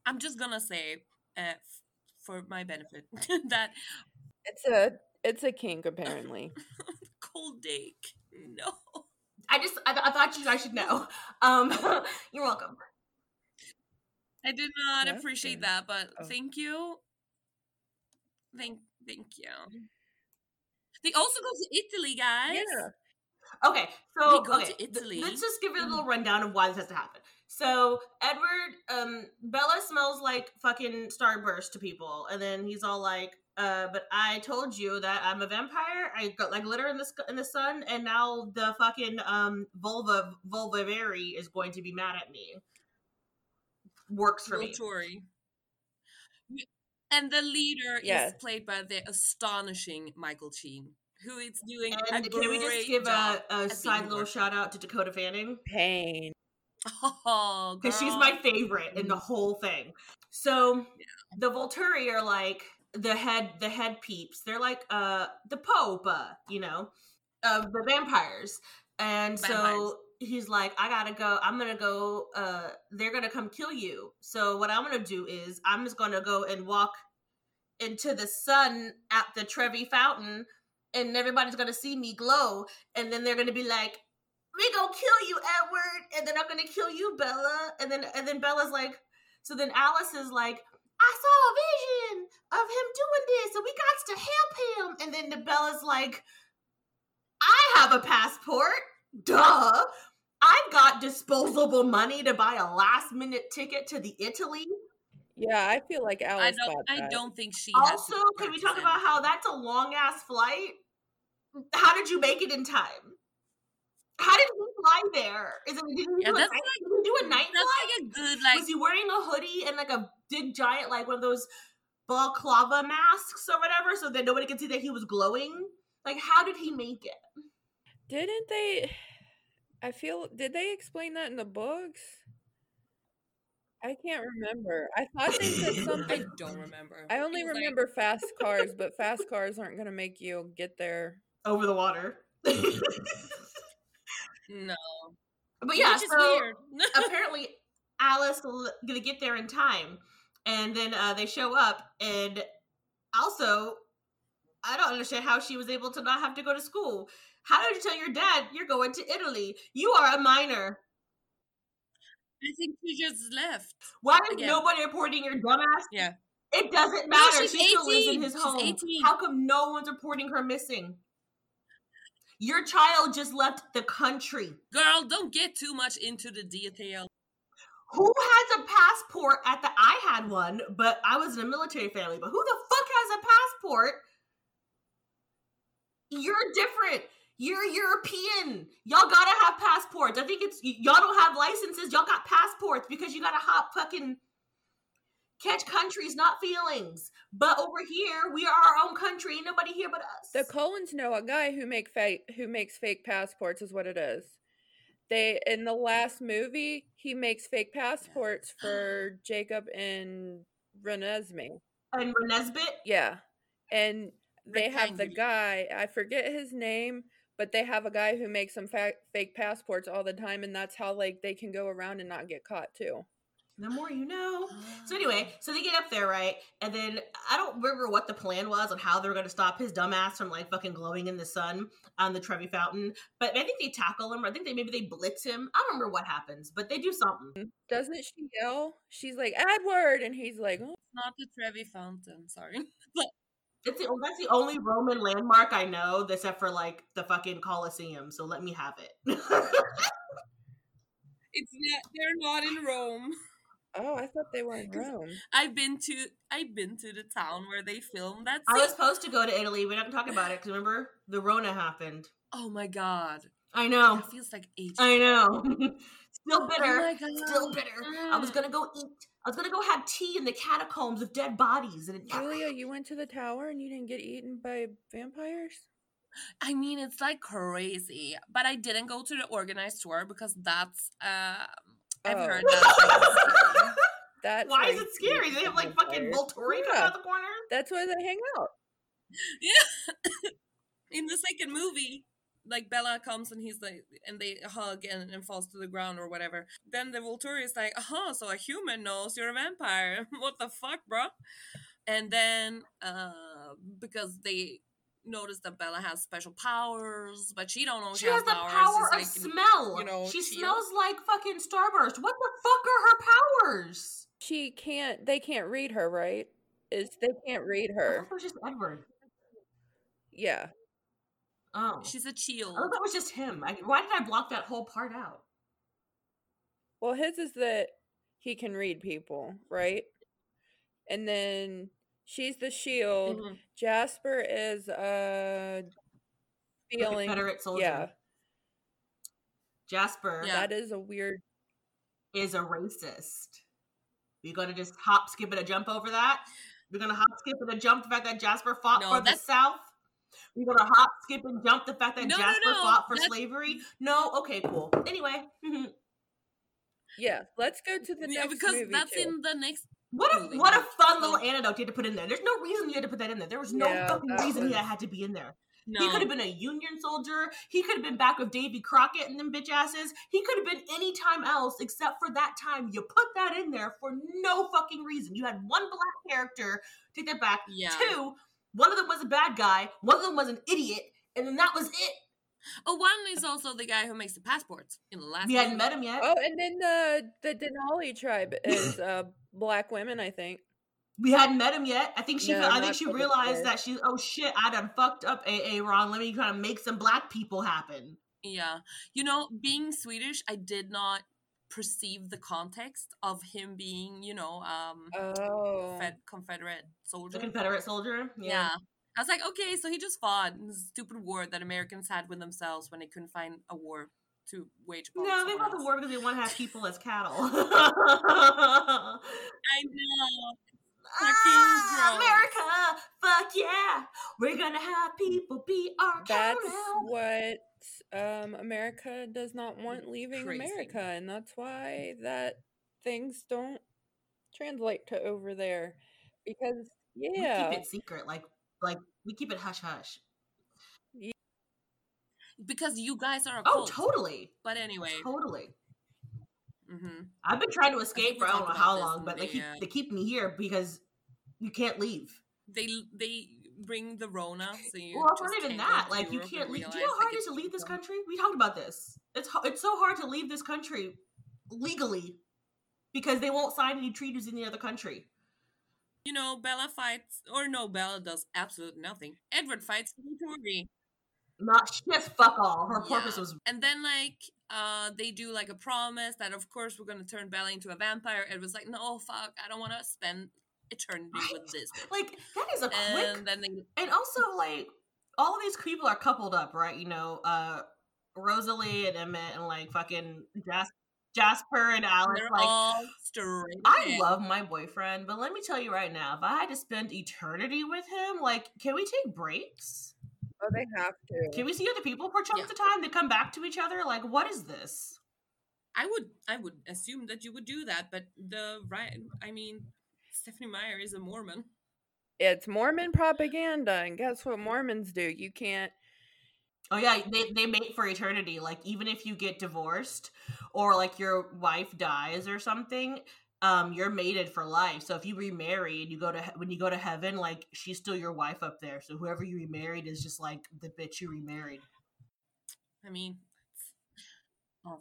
I'm just gonna say, uh, f- for my benefit, that It's a it's a kink apparently. cold dick. No, I just I, th- I thought you guys should know. Um, you're welcome. I did not That's appreciate good. that, but Oh. thank you. Thank, thank you. They also go to Italy, guys. Yeah. Okay, so We go okay, to th- let's just give you a little rundown of why this has to happen. So Edward, um, Bella smells like fucking starburst to people, and then he's all like, "Uh, but I told you that I'm a vampire. I got like glitter in the sk- in the sun, and now the fucking um vulva vulvavari is going to be mad at me. Works for me. Volturi. And the leader Yes. is played by the astonishing Michael Sheen, who is doing And a can we just give a, a side little shout out to Dakota Fanning? Pain. Oh, because she's my favorite in the whole thing. So the Volturi are like the head the head peeps. They're like uh the Pope, uh, you know, of the vampires. And so he's like, I gotta go. I'm gonna go. Uh, they're gonna come kill you. So what I'm gonna do is I'm just gonna go and walk into the sun at the Trevi Fountain, and everybody's gonna see me glow, and then they're gonna be like, "We gonna kill you, Edward," and then I'm gonna kill you, Bella, and then and then Bella's like, so then Alice is like. I saw a vision of him doing this, and we got to help him. And then the Bella's like, I have a passport. Duh. I've got disposable money to buy a last minute ticket to the Italy. Yeah, I feel like I Alice don't. I that. don't think she. had to Also, can we talk about how that's a long ass flight? How did you make it in time? How did you fly there? Is it did he Yeah, do, a that's night, did he do a night flight? like a good like. was he wearing a hoodie and like a big giant like one of those balaclava masks or whatever so that nobody could see that he was glowing? Like how did he make it? Didn't they? I feel. Did they explain that in the books? I can't remember. I thought they said something. I don't remember. I only It was like- remember fast cars, but fast cars aren't going to make you get there. Over the water. No. But yeah, so apparently Alice l- gonna get there in time, and then uh, they show up, and also I don't understand how she was able to not have to go to school. How did you tell your dad you're going to Italy? You are a minor. I think she just left. Why is Again. nobody reporting your dumbass? Yeah. It doesn't No, matter. she's she still lives in his She's home. 18. How come no one's reporting her missing? Your child just left the country. Girl, don't get too much into the detail. Who has a passport at the I had one, but I was in a military family. But who the fuck has a passport? You're different. You're European. Y'all gotta have passports. I think it's y'all don't have licenses. Y'all got passports because you gotta hop fucking catch countries, not feelings. But over here, we are our own country. Ain't nobody here but us. The Cullens know a guy who make fake who makes fake passports is what it is. They in the last movie he makes fake passports for Jacob and Renesmee. and Renesbit. Yeah, and they have the guy I forget his name, but they have a guy who makes them fa- fake passports all the time, and that's how like they can go around and not get caught too. The more you know. So anyway, so they get up there, right? And then I don't remember what the plan was on how they were going to stop his dumbass from like fucking glowing in the sun on the Trevi Fountain. But I think they tackle him. Or I think they maybe they blitz him. I don't remember what happens, but they do something. Mm-hmm. Doesn't she yell? She's like Edward, and he's like, oh, not the Trevi Fountain, sorry. but. It's the, that's the only Roman landmark I know, except for like the fucking Colosseum. So let me have it. It's not they're not in Rome. "Oh, I thought they were in 'Cause- Rome." I've been to I've been to the town where they filmed that I was supposed to go to Italy. We're not gonna talk about it because remember the Rona happened. Oh my god. I know. That feels like ages. I know. Still Oh bitter. my god. Still bitter. I was Mm. gonna go eat. I was gonna go have tea in the catacombs of dead bodies, and it Julia, you went to the tower and you didn't get eaten by vampires? I mean, it's like crazy, but I didn't go to the organized tour because that's. Uh, I've Oh. heard that's like scary. That's Why is it scary? They have the like fucking vampires. Volturi coming Yeah, out the corner. That's where they hang out. Yeah. In the second movie, like Bella comes and he's like, and they hug and, and falls to the ground or whatever. Then the Volturi is like, uh-huh, so a human knows you're a vampire. what the fuck, bro? And then, uh, because they notice that Bella has special powers, but she don't know She she, has the powers. power of like, smell. you know, she she- smells like fucking Starburst. What the fuck are her powers? She can't. They can't read her, right? Is they can't read I her? thought that was just Edward. Yeah. Oh, She's a shield. I thought that was just him. I, why did I block that whole part out? Well, his is that he can read people, right? And then she's the shield. Mhm. Jasper is uh The feeling. Confederate soldier. Yeah, Jasper Yeah. that is a weird. is a racist. We're gonna just hop, skip, and a jump over that. We're gonna hop, skip, and a jump the fact that Jasper fought No, for the South. We're gonna hop, skip, and jump the fact that No, no, Jasper no, fought for that's- slavery. No, okay, cool. Anyway, Yeah, let's go to the Yeah, next because movie. that's too. in the next. what a Moving what a fun little anecdote you had to put in there. There's no reason you had to put that in there. There was no Yeah, fucking reason was- that had to be in there. No. He could have been a Union soldier. He could have been back with Davy Crockett and them bitch asses. He could have been any time else except for that time. You put that in there for no fucking reason. You had one black character. Take that back. Yeah. Two, one of them was a bad guy. One of them was an idiot, and then that was it. Oh, one is also the guy who makes the passports in the last. We hadn't movie. met him yet. Oh, and then the the Denali tribe is uh black women, I think. We hadn't met him yet. I think she. No, I think she realized third. that she. Oh shit! I done fucked up. AA Ron, Let me kind of make some black people happen. Yeah. You know, being Swedish, I did not perceive the context of him being, you know, um, Oh, Fed Confederate soldier. The Confederate soldier. yeah. I was like, okay, so he just fought in this stupid war that Americans had with themselves when they couldn't find a war to wage upon No, they fought the war because they want to have people as cattle. I know. Ah, gross. America, fuck yeah, we're gonna have people be our that's cattle. what um America does not want leaving Crazy. America, and that's why that things don't translate to over there because yeah, We keep it secret, like like we keep it hush hush. Yeah. Because you guys are a Oh, totally, But anyway. totally. Mm-hmm. I've been trying to escape for I don't know how long, but they keep uh, they keep me here because you can't leave. They they bring the Rona, so you. Well, it's not even that. Like you can't leave. Do you know how hard it is to leave this country? We talked about this. It's it's so hard to leave this country legally because they won't sign any treaties in the other country. You know, Bella fights, or no, Bella does absolutely nothing. Edward fights Victoria. Not shit. Fuck all. Her Yeah. purpose was And then, like, uh, they do like a promise that, of course, we're gonna turn Bella into a vampire. It was like, no, fuck, I don't want to spend eternity with this. bitch." like that is a quick and then they, and also like all of these people are coupled up, right? You know, uh Rosalie and Emmett and like fucking Jas- Jasper and Alice. they're Like all straight. I love my boyfriend, but let me tell you right now, if I had to spend eternity with him, like, can we take breaks? oh, they have to. Can we see other people for chunks Yeah. of time to come back to each other? Like, what is this? I would, I would assume that you would do that, but the right, I mean, Stephenie Meyer is a Mormon. It's Mormon propaganda, and guess what Mormons do? You can't. Oh yeah, they they mate for eternity. Like even if you get divorced or like your wife dies or something, um, you're mated for life. So if you remarry and you go to he- when you go to heaven, like she's still your wife up there. So whoever you remarried is just like the bitch you remarried. I mean,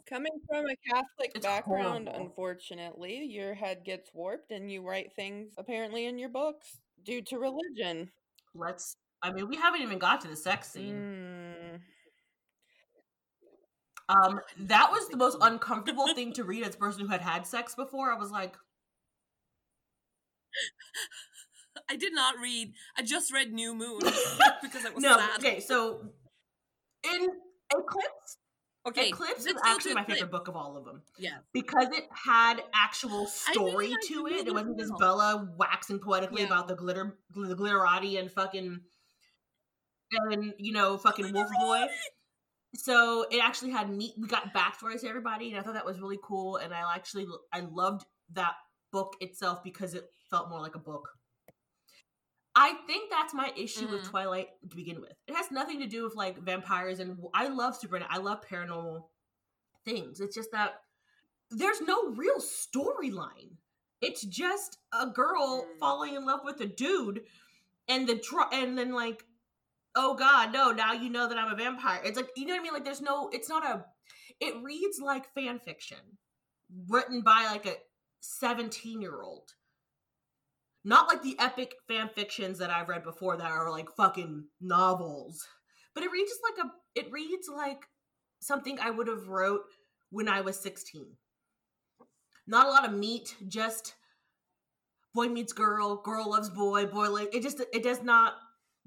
Coming from a Catholic It's background, horrible. unfortunately, your head gets warped and you write things apparently in your books due to religion. Let's. I mean, we haven't even got to the sex scene. Mm. Um, that was the most uncomfortable thing to read as a person who had had sex before. I was like, I did not read. I just read New Moon because it was no, sad. okay. So in Eclipse, Okay, Eclipse is actually my favorite book of all of them. Yeah, because it had actual really story to it. It wasn't just. Bella waxing poetically Yeah. about the glitter, the glitterati, and fucking, and you know, fucking Wolf Boy. So it actually had neat. We got backstories to everybody, and I thought that was really cool. And I actually, I loved that book itself because it felt more like a book. I think that's my issue with Mhm. Twilight to begin with. It has nothing to do with like vampires and I love supernatural. I love paranormal things. It's just that there's no real storyline. It's just a girl Mm. falling in love with a dude and the tr- and then like oh god, no, now you know that I'm a vampire. It's like you know what I mean? Like there's no it's not a it reads like fan fiction written by like a 17 year old not like the epic fan fictions that i've read before that are like fucking novels but it reads like a it reads like something i would have wrote when i was 16 not a lot of meat just boy meets girl girl loves boy boy like it just it does not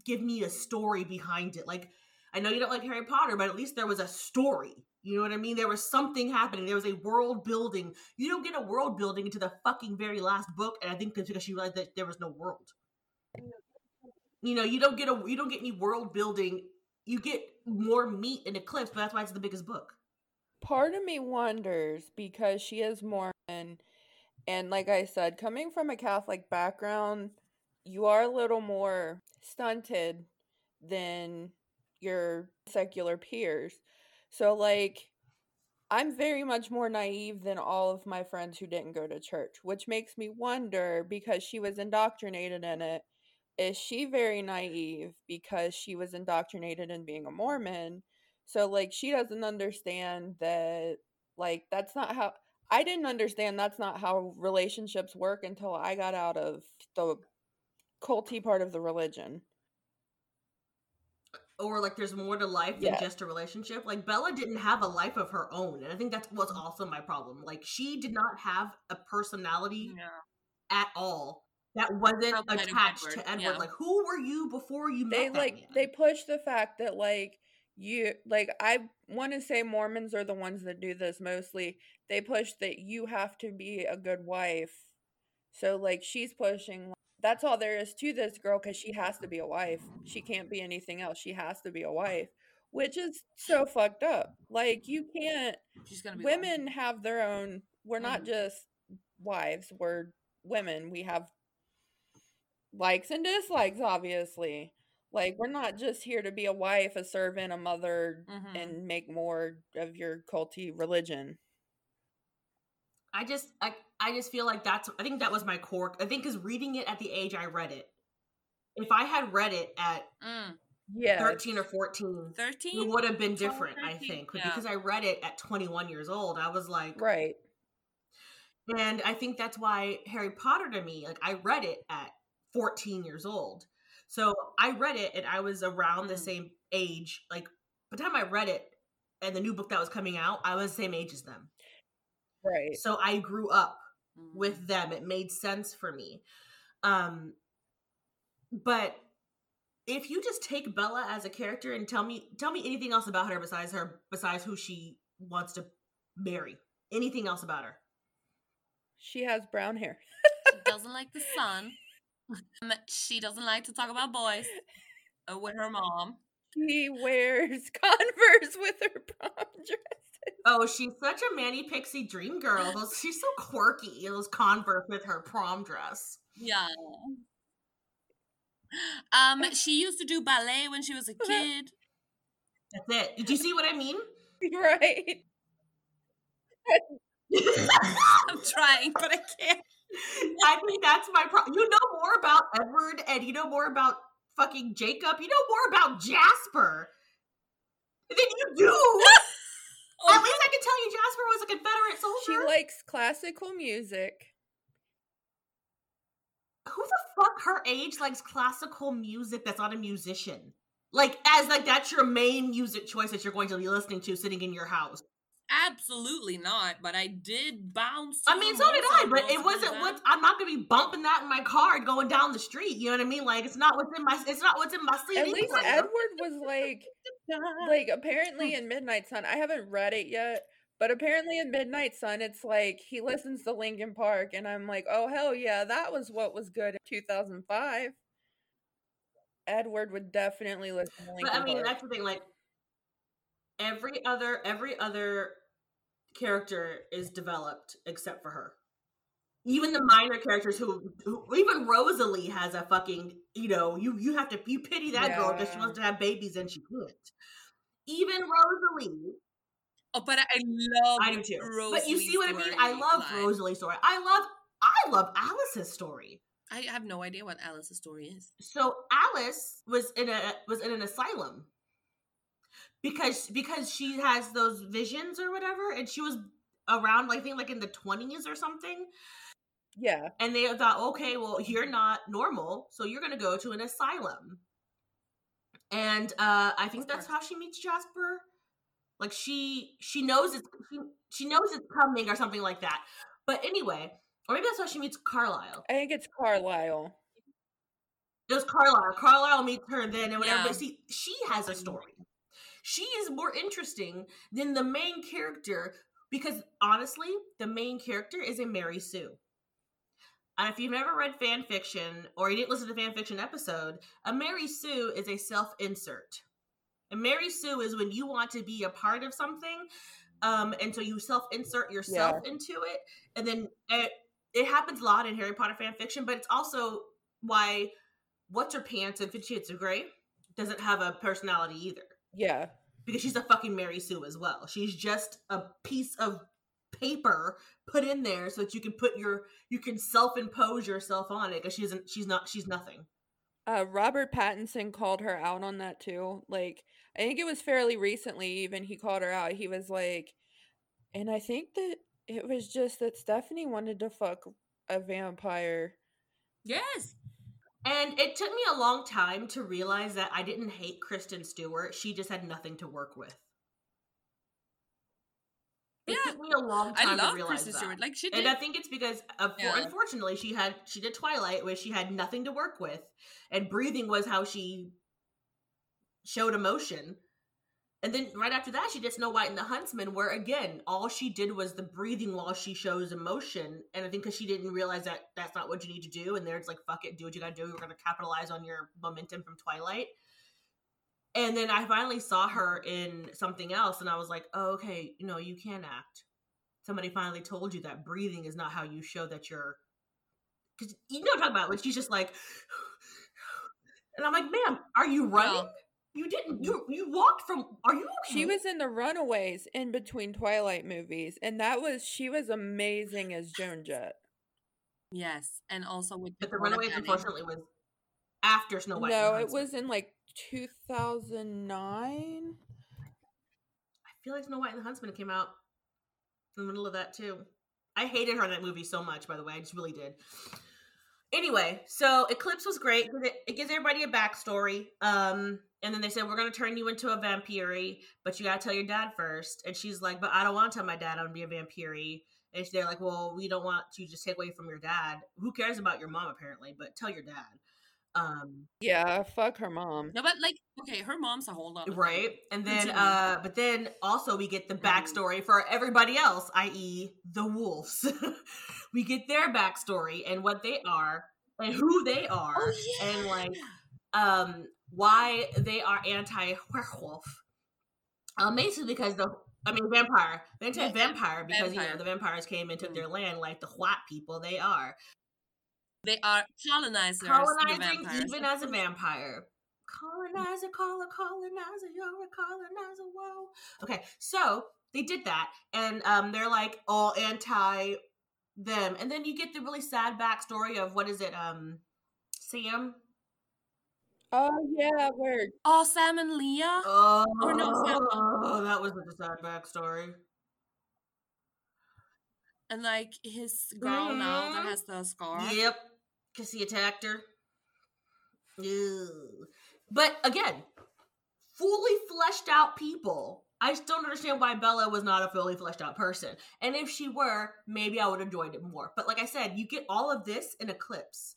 give me a story behind it. Like i know you don't like harry potter but at least there was a story you know what i mean? There was something happening. There was a world building. You don't get a world building into the fucking very last book and i think it's because she realized that there was no world. You know you don't get a you don't get any world building. You get more meat in eclipse but that's why it's the biggest book. Part of me wonders because she is Mormon, and like I said, coming from a Catholic background, you are a little more stunted than your secular peers. So, like, I'm very much more naive than all of my friends who didn't go to church, which makes me wonder because she was indoctrinated in it. Is she very naive because she was indoctrinated in being a Mormon? So, like, she doesn't understand that, like, that's not how I didn't understand that's not how relationships work until I got out of the culty part of the religion. Or like there's more to life than Yeah. just a relationship like bella didn't have a life of her own and i think that's what's mm-hmm. also my problem like she did not have a personality Yeah. at all that wasn't Outside attached Edward, to edward yeah. like who were you before you met they like man? they push the fact that like you like i want to say mormons are the ones that do this mostly they push that you have to be a good wife so like she's pushing that's all there is to this girl because she has to be a wife. She can't be anything else. She has to be a wife which is so fucked up. Like you can't She's gonna women have their own we're not Mhm. just wives we're women. We have likes and dislikes obviously. Like we're not just here to be a wife a servant a mother Mhm. and make more of your culty religion. I just I I just feel like that's I think that was my core I think cuz reading it at the age I read it. If I had read it at Mm. yeah 13 or 14, 13 it would have been 12, different, I think. But yeah. because I read it at 21 years old, I was like right and I think that's why Harry Potter to me, like I read it at 14 years old. So I read it and I was around the Mm. same age. Like by the time I read it and the new book that was coming out, I was the same age as them. right So I grew up Mm. with them. It made sense for me. Um but if you just take Bella as a character and tell me tell me anything else about her besides her besides who she wants to marry. Anything else about her? she has brown hair She doesn't like the sun. Um, she doesn't like to talk about boys uh, with her mom. she wears converse with her prom dress Oh, she's such a Manic Pixie dream girl. Those she's so quirky. Those Converse with her prom dress. Yeah. Um, she used to do ballet when she was a kid. That's it. Did you see what I mean? right I'm trying, but I can't. I think that's my problem. You know more about Edward and you know more about fucking Jacob. You know more about Jasper than you do. At least I can tell you Jasper was a Confederate soldier. she likes classical music Who the fuck her age likes classical music that's not a musician? Like as like that's your main music choice that you're going to be listening to sitting in your house. Absolutely not. But I did bounce. I mean, so did I, but it wasn't what I'm not gonna be bumping that in my car going down the street. You know what I mean? Like it's not what's in my it's not what's in my CD At least player. Edward was like, like apparently in Midnight Sun. I haven't read it yet, but apparently in Midnight Sun, it's like he listens to Linkin Park, and I'm like, oh hell yeah, that was what was good in 2005. Edward would definitely listen to Linkin But I mean, Park. that's the thing. Like every other every other character is developed except for her. even the minor characters who, who even Rosalie has a fucking you know you you have to you pity that girl because she wants to have babies and she can't. Even Rosalie, Oh, but I love. I do too. but you see what I mean? I love like- Rosalie's story. I love I love Alice's story. I have no idea what Alice's story is. So Alice was in a was in an asylum because because she has those visions or whatever, and she was around like I think like in the twenties or something. Yeah. And they thought, okay, well, you're not normal, so you're gonna go to an asylum. And uh I think that's how she meets Jasper. Like she she knows it's she, she knows it's coming or something like that. But anyway, or maybe that's how she meets Carlisle. I think it's Carlisle. It was Carlisle. Carlisle meets her then and whatever. Yeah. But see, she has a story. She is more interesting than the main character because honestly, the main character is a Mary Sue. And if you've never read fan fiction or you didn't listen to the fan fiction episode, a Mary Sue is a self insert. A Mary Sue is when you want to be a part of something, um, and so you self insert yourself into it, and then it, it happens a lot in Harry Potter fan fiction, but it's also why What's Her Pants and Fifty Shades of Grey doesn't have a personality either Yeah. because she's a fucking Mary Sue as well. She's just a piece of paper put in there so that you can put your you can self-impose yourself on it because she isn't she's not she's nothing. Uh, Robert Pattinson called her out on that too. Like, I think it was fairly recently, even he called her out. He was like, and I think that it was just that Stephenie wanted to fuck a vampire. Yes. And it took me a long time to realize that I didn't hate Kristen Stewart. She just had nothing to work with. It Yeah. took me a long time I to love realize Kristen that. Stewart. Like she did. and I think it's because, uh, of, Yeah. unfortunately, she had she did Twilight, where she had nothing to work with, and breathing was how she showed emotion. And then right after that, she did Snow White and the Huntsman, where again, all she did was the breathing while she shows emotion. And I think because she didn't realize that that's not what you need to do, and there's like, fuck it, do what you gotta do. We're gonna capitalize on your momentum from Twilight. And then I finally saw her in something else, and I was like, oh, okay, you know, you can act. Somebody finally told you that breathing is not how you show that you're. Because you know what I'm talking about when she's just like, and I'm like, ma'am, are you running? Well, You didn't. Mm-hmm. You you walked from. Are you okay? She was in the Runaways in between Twilight movies, and that was she was amazing as Joan Jett. yes, and also with But the Dakota Runaways, Fanning. unfortunately, was after Snow White. no, it Huntsman. was in like 2009. I feel like Snow White and the Huntsman came out in the middle of that too. I hated her in that movie so much, by the way. I just really did. Anyway, so Eclipse was great it, it gives everybody a backstory. Um, and then they said we're gonna turn you into a vampire, but you gotta tell your dad first. And she's like, "But I don't want to tell my dad I'm gonna be a vampire." And they're like, "Well, we don't want to just take away from your dad. Who cares about your mom apparently? But tell your dad." Um, Yeah, fuck her mom. No, but like, okay, her mom's a whole lot. right and then Continue. uh but then also we get the backstory for everybody else i.e the wolves we get their backstory and what they are and who they are Oh and like um why they are anti-werewolf um basically because the I mean, vampire. They're anti-vampire because you know the vampires came and took Mm. their land, like the white people they are. They are colonizers. colonizing even as a vampire. Colonizer, call a colonizer, you're a colonizer, whoa. Okay, so they did that, and um, they're like all anti them, and then you get the really sad backstory of what is it, um, Sam? Oh yeah, word. Oh, Sam and Leah. Oh, Or no, Sam- that was such a sad backstory. and like his girl now that has the scar. Yep, because he attacked her. Ew. But again, fully fleshed out people. I just don't understand why Bella was not a fully fleshed out person. And if she were, maybe I would have enjoyed it more. But like I said, you get all of this in Eclipse.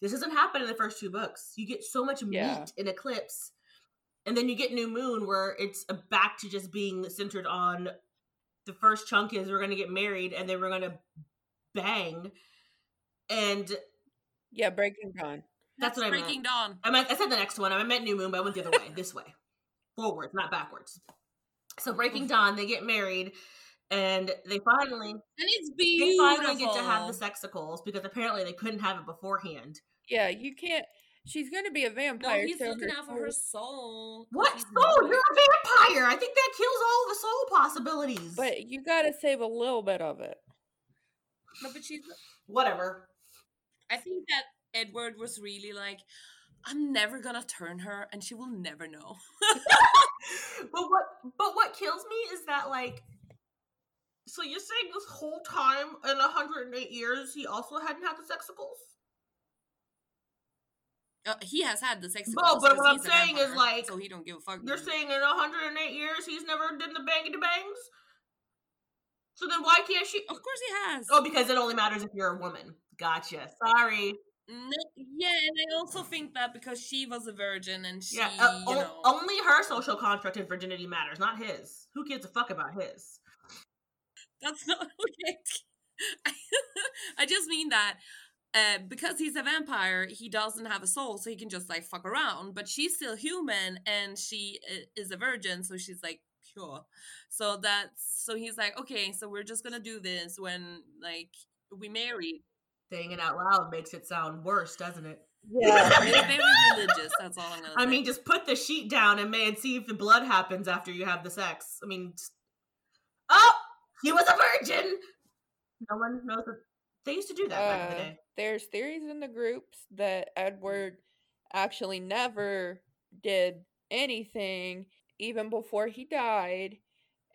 This doesn't happen in the first two books. You get so much Yeah. meat in Eclipse. And then you get New Moon where it's back to just being centered on the first chunk is we're going to get married and then we're going to bang. And Yeah, Breaking Dawn. that's what I meant. Breaking Dawn. I meant I said the next one. I meant New Moon, but I went the other way, this way, forward, not backwards. So Breaking Dawn, they get married, and they finally and it's beautiful. they beautiful. finally get to have the sexicles because apparently they couldn't have it beforehand. Yeah, you can't. She's gonna be a vampire. No, vampire. he's looking her out for her soul- soul. 'cause What soul? not- You're a vampire. I think that kills all the soul possibilities. But you gotta save a little bit of it. No, but she's. whatever. I think that Edward was really like, I'm never gonna turn her, and she will never know. but what but what kills me is that like so you're saying this whole time in 108 years he also hadn't had the sexicles? Uh, he has had the sex. No, but what I'm saying is, like, so he don't give a fuck. You're saying in 108 years he's never done the bangity bangs? So then why can't she Of course he has. Oh, because it only matters if you're a woman. Gotcha. Sorry. No, yeah, and I also think that because she was a virgin and she, Yeah, uh, you o- know, only her social contract and virginity matters, not his. Who gives a fuck about his? that's not okay. I just mean that uh, because he's a vampire, he doesn't have a soul, so he can just like fuck around. But she's still human, and she is a virgin, so she's like pure. So that's so he's like, okay, so we're just gonna do this when like we marry. Saying it out loud makes it sound worse, doesn't it? Yeah. It's very religious. That's all I'm gonna. I say. mean, just put the sheet down and man, see if the blood happens after you have the sex. I mean, just- oh, he was a virgin. No one knows that they used to do that back in the Uh, day. there's theories in the groups that Edward actually never did anything even before he died,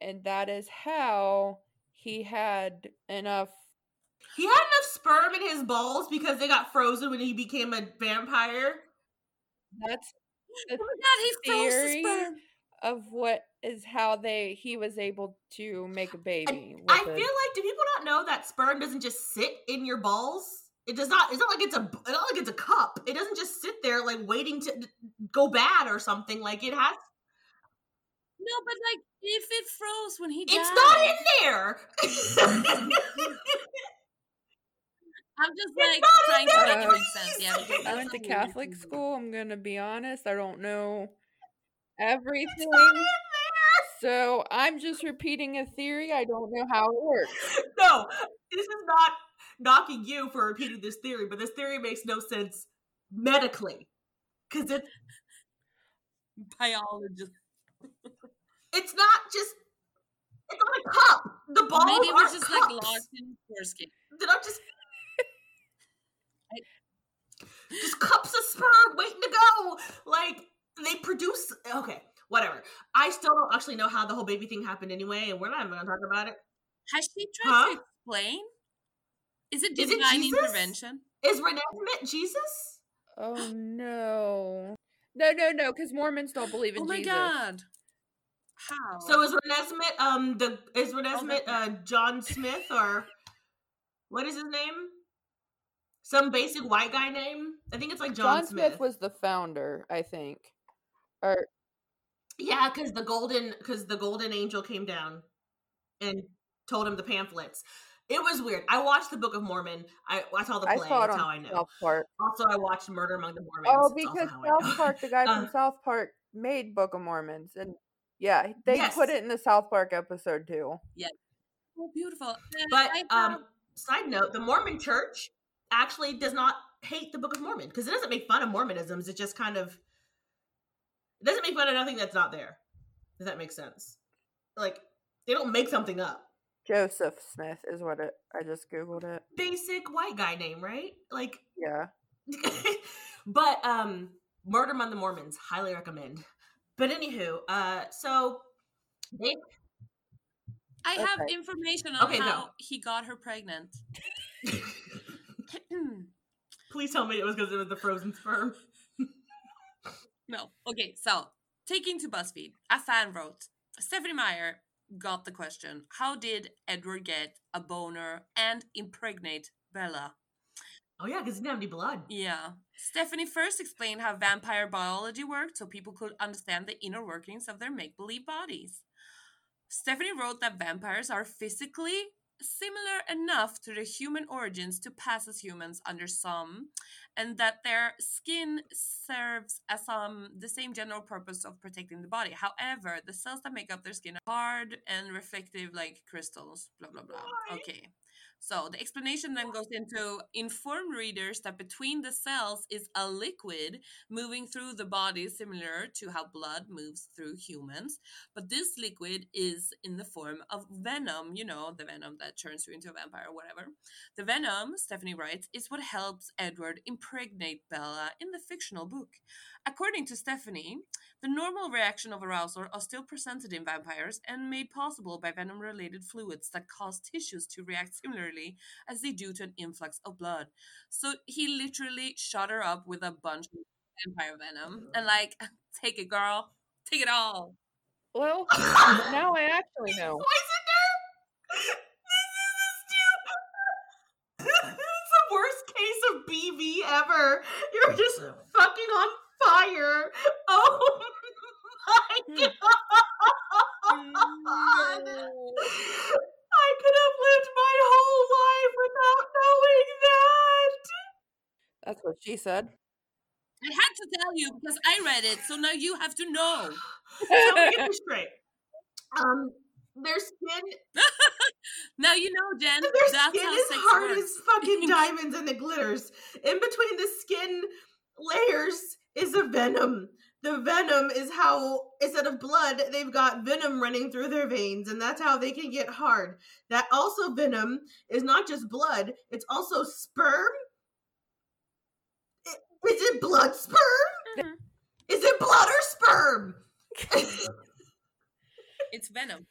and that is how he had enough. He had enough sperm in his balls because they got frozen when he became a vampire. That's the Oh god, he froze theory the sperm. of what is how they he was able to make a baby. I with feel a- like do people not know that sperm doesn't just sit in your balls? It does not. It's not like it's a. It's not like it's a cup. It doesn't just sit there like waiting to go bad or something. Like it has. No, but like if it froze when he died, It's not in there. I'm just It's like trying to make it make sense. Yeah, I went to Catholic school. I'm gonna be honest. I don't know everything. it's not in there. So I'm just repeating a theory. I don't know how it works. No, this is not knocking you for repeating this theory, but this theory makes no sense medically because it's Biologist. it's not just it's not a cup. The balls Maybe it was just like lost locked in foreskin. They're not just just cups of sperm waiting to go. Like they produce. Okay, whatever. I still don't actually know how the whole baby thing happened anyway, and we're not even gonna talk about it. Has she tried Huh? to explain? Is it divine Jesus? intervention? Is Renesmee Jesus? Oh no. No, no, no, because Mormons don't believe in Oh my Jesus. god! How? So is Renesmee um the is Renesmee Oh, uh John Smith or what is his name? Some basic white guy name? I think it's like John, John Smith was the founder, I think. Or Yeah, because the golden because the golden angel came down and told him the pamphlets. It was weird. I watched the Book of Mormon. I I saw the I play. saw it That's on how I know. South Park. Also, I watched Murder Among the Mormons. Oh, because how South Park, the guy from Uh, South Park made Book of Mormons, and yeah, they Yes. put it in the South Park episode too. Yes. Oh, beautiful. And But I um, found- side note: the Mormon Church actually does not hate the Book of Mormon because it doesn't make fun of Mormonisms. It just kind of it doesn't make fun of nothing that's not there. Does that make sense? Like they don't make something up. Joseph Smith is what it. I just googled it. Basic white guy name, right? Like, Yeah. but um, Murder Among the Mormons, highly recommend. But anywho, uh, so they I have information on Okay, no. how he got her pregnant. please tell me it was because it was the frozen sperm. no. Okay, so taking to BuzzFeed, a fan wrote Stephenie Meyer got the question How did Edward get a boner and impregnate Bella? Oh yeah, because he didn't have any blood. Yeah. Stephenie first explained how vampire biology worked so people could understand the inner workings of their make believe bodies. Stephanie wrote that vampires are physically similar enough to their human origins to pass as humans under some and that their skin serves as um the same general purpose of protecting the body. However, the cells that make up their skin are hard and reflective like crystals. Blah blah blah. Why? Okay. So the explanation then goes into inform readers that between the cells is a liquid moving through the body, similar to how blood moves through humans. But this liquid is in the form of venom, you know, the venom that turns you into a vampire or whatever. The venom, Stephenie writes, is what helps Edward impregnate Bella in the fictional book. According to Stephenie, the normal reaction of arousal are still presented in vampires and made possible by venom related fluids that cause tissues to react similarly as they do to an influx of blood. So he literally shot her up with a bunch of vampire venom and, like, take it, girl. Take it all. Well, now I actually know. Poisoner? This is a stupid. it's the worst case of BV ever. You're just fucking on fire. Oh my god. I could have lived my whole life without knowing that. That's what she said. I had to tell you because I read it, so now you have to know. So let me get this straight. Um, their skin, Now you know, Jen. their That's skin how is sex hard works. as fucking diamonds, and it glitters. In between the skin layers is a venom. The venom is how instead of blood, they've got venom running through their veins, and that's how they can get hard. That also venom is not just blood; it's also sperm. I- Is it blood sperm? Mhm. Is it blood or sperm? It's venom.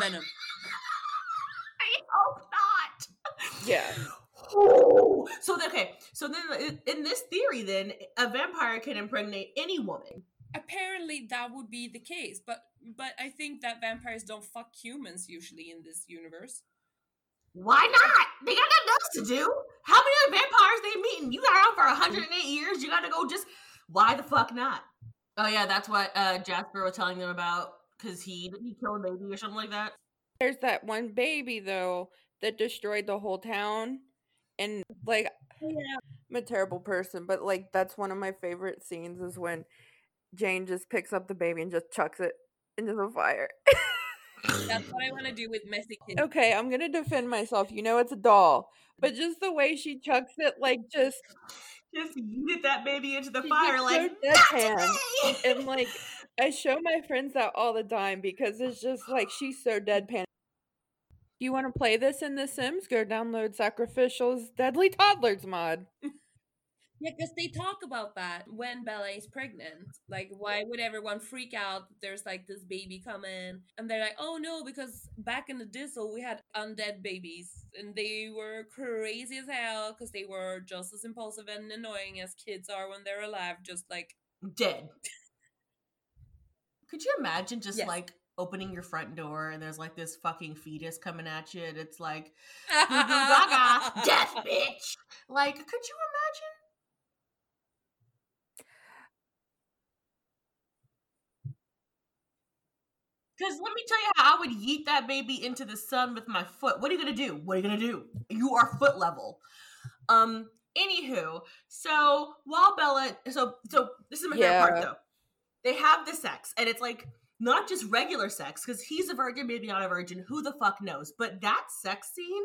Venom. I hope not. Yeah. Oh, so then, okay, so then in- in this theory, then a vampire can impregnate any woman. Apparently, that would be the case, but but I think that vampires don't fuck humans usually in this universe. Why not? They got nothing else to do. How many other vampires they meeting? You got around for 108 years. You got to go just. Why the fuck not? Oh yeah, that's what uh, Jasper was telling them about because he did he kill a baby or something like that. There's that one baby though that destroyed the whole town, and like Yeah. I'm a terrible person, but like that's one of my favorite scenes is when Jane just picks up the baby and just chucks it into the fire. That's what I want to do with messy kids. okay, I'm gonna defend myself. You know it's a doll, but just the way she chucks it, like just Just yeeted that baby into the fire like so "Not deadpan." today!" and like I show my friends that all the time because it's just like she's so deadpan. Do you want to play this in The Sims? Go download Sacrificial's Deadly Toddlers mod. Yeah, because they talk about that when Bella is pregnant. Like, why would everyone freak out? There's like this baby coming, and they're like, "Oh no!" Because back in the Dizzle, we had undead babies, and they were crazy as hell because they were just as impulsive and annoying as kids are when they're alive. Just like, dead. Could you imagine just Yes. like opening your front door and there's like this fucking fetus coming at you and it's like gaga death bitch. Like, could you imagine? Because let me tell you how I would yeet that baby into the sun with my foot. What are you gonna do? What are you gonna do? You are foot level. Um. Anywho, so while Bella, so so this is my favorite part though. They have the sex, and it's like not just regular sex because he's a virgin, maybe not a virgin. Who the fuck knows? But that sex scene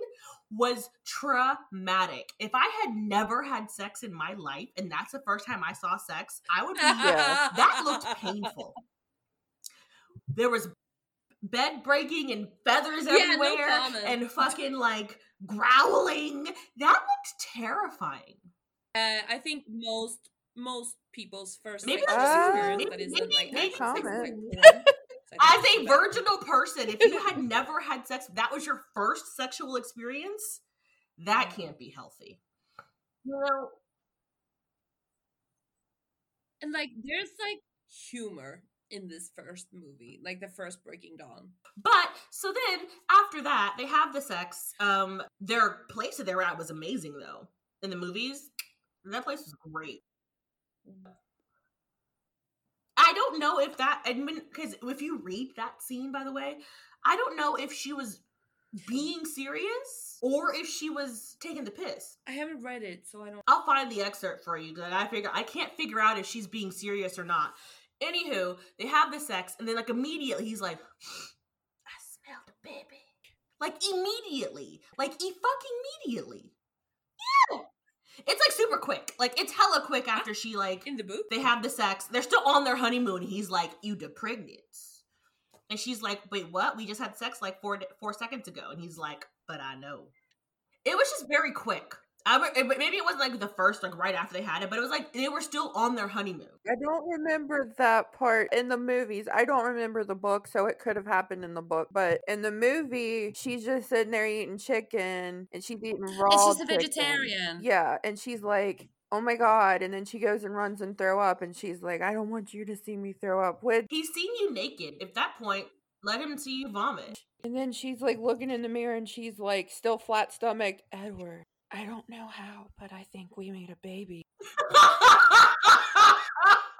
was traumatic. If I had never had sex in my life, and that's the first time I saw sex, I would be Yeah. that looked painful. There was bed breaking and feathers Yeah, no everywhere comment. and fucking like growling. That looked terrifying. Uh, I think most most people's first Maybe sexual that's just experience me. that isn't Maybe- like maybe actual comment. is like porn. So I As a virginal person, if you had never had sex, that was your first sexual experience, that can't be healthy. You know, And like, there's like humor in this first movie, like the first Breaking Dawn. But so then after that, they have the sex. Um, their place that they were at was amazing though. In the movies, that place was great. I don't know if that because if you read that scene, by the way, I don't know if she was being serious or if she was taking the piss. I haven't read it, so I don't. I'll find the excerpt for you because I figure I can't figure out if she's being serious or not. Anywho, they have the sex, and then like immediately he's like, "I smelled a baby." Like immediately, like e fucking immediately. Yeah, it's like super quick. Like it's hella quick after she like In the book? they have the sex. They're still on their honeymoon. He's like, "You de pregnant," and she's like, "Wait, what? We just had sex like four four seconds ago." And he's like, "But I know." It was just very quick. I would- it- maybe it wasn't like the first, like right after they had it, but it was like they were still on their honeymoon. I don't remember that part in the movies. I don't remember the book, so it could have happened in the book. But in the movie, she's just sitting there eating chicken, and she's eating raw. And she's a chicken. vegetarian. Yeah, and she's like, "Oh my god!" And then she goes and runs and throw up, and she's like, "I don't want you to see me throw up." With He's seen you naked. At that point, let him see you vomit. and then she's like looking in the mirror, and she's like still flat stomached. Edward, I don't know how, but I think we made a baby.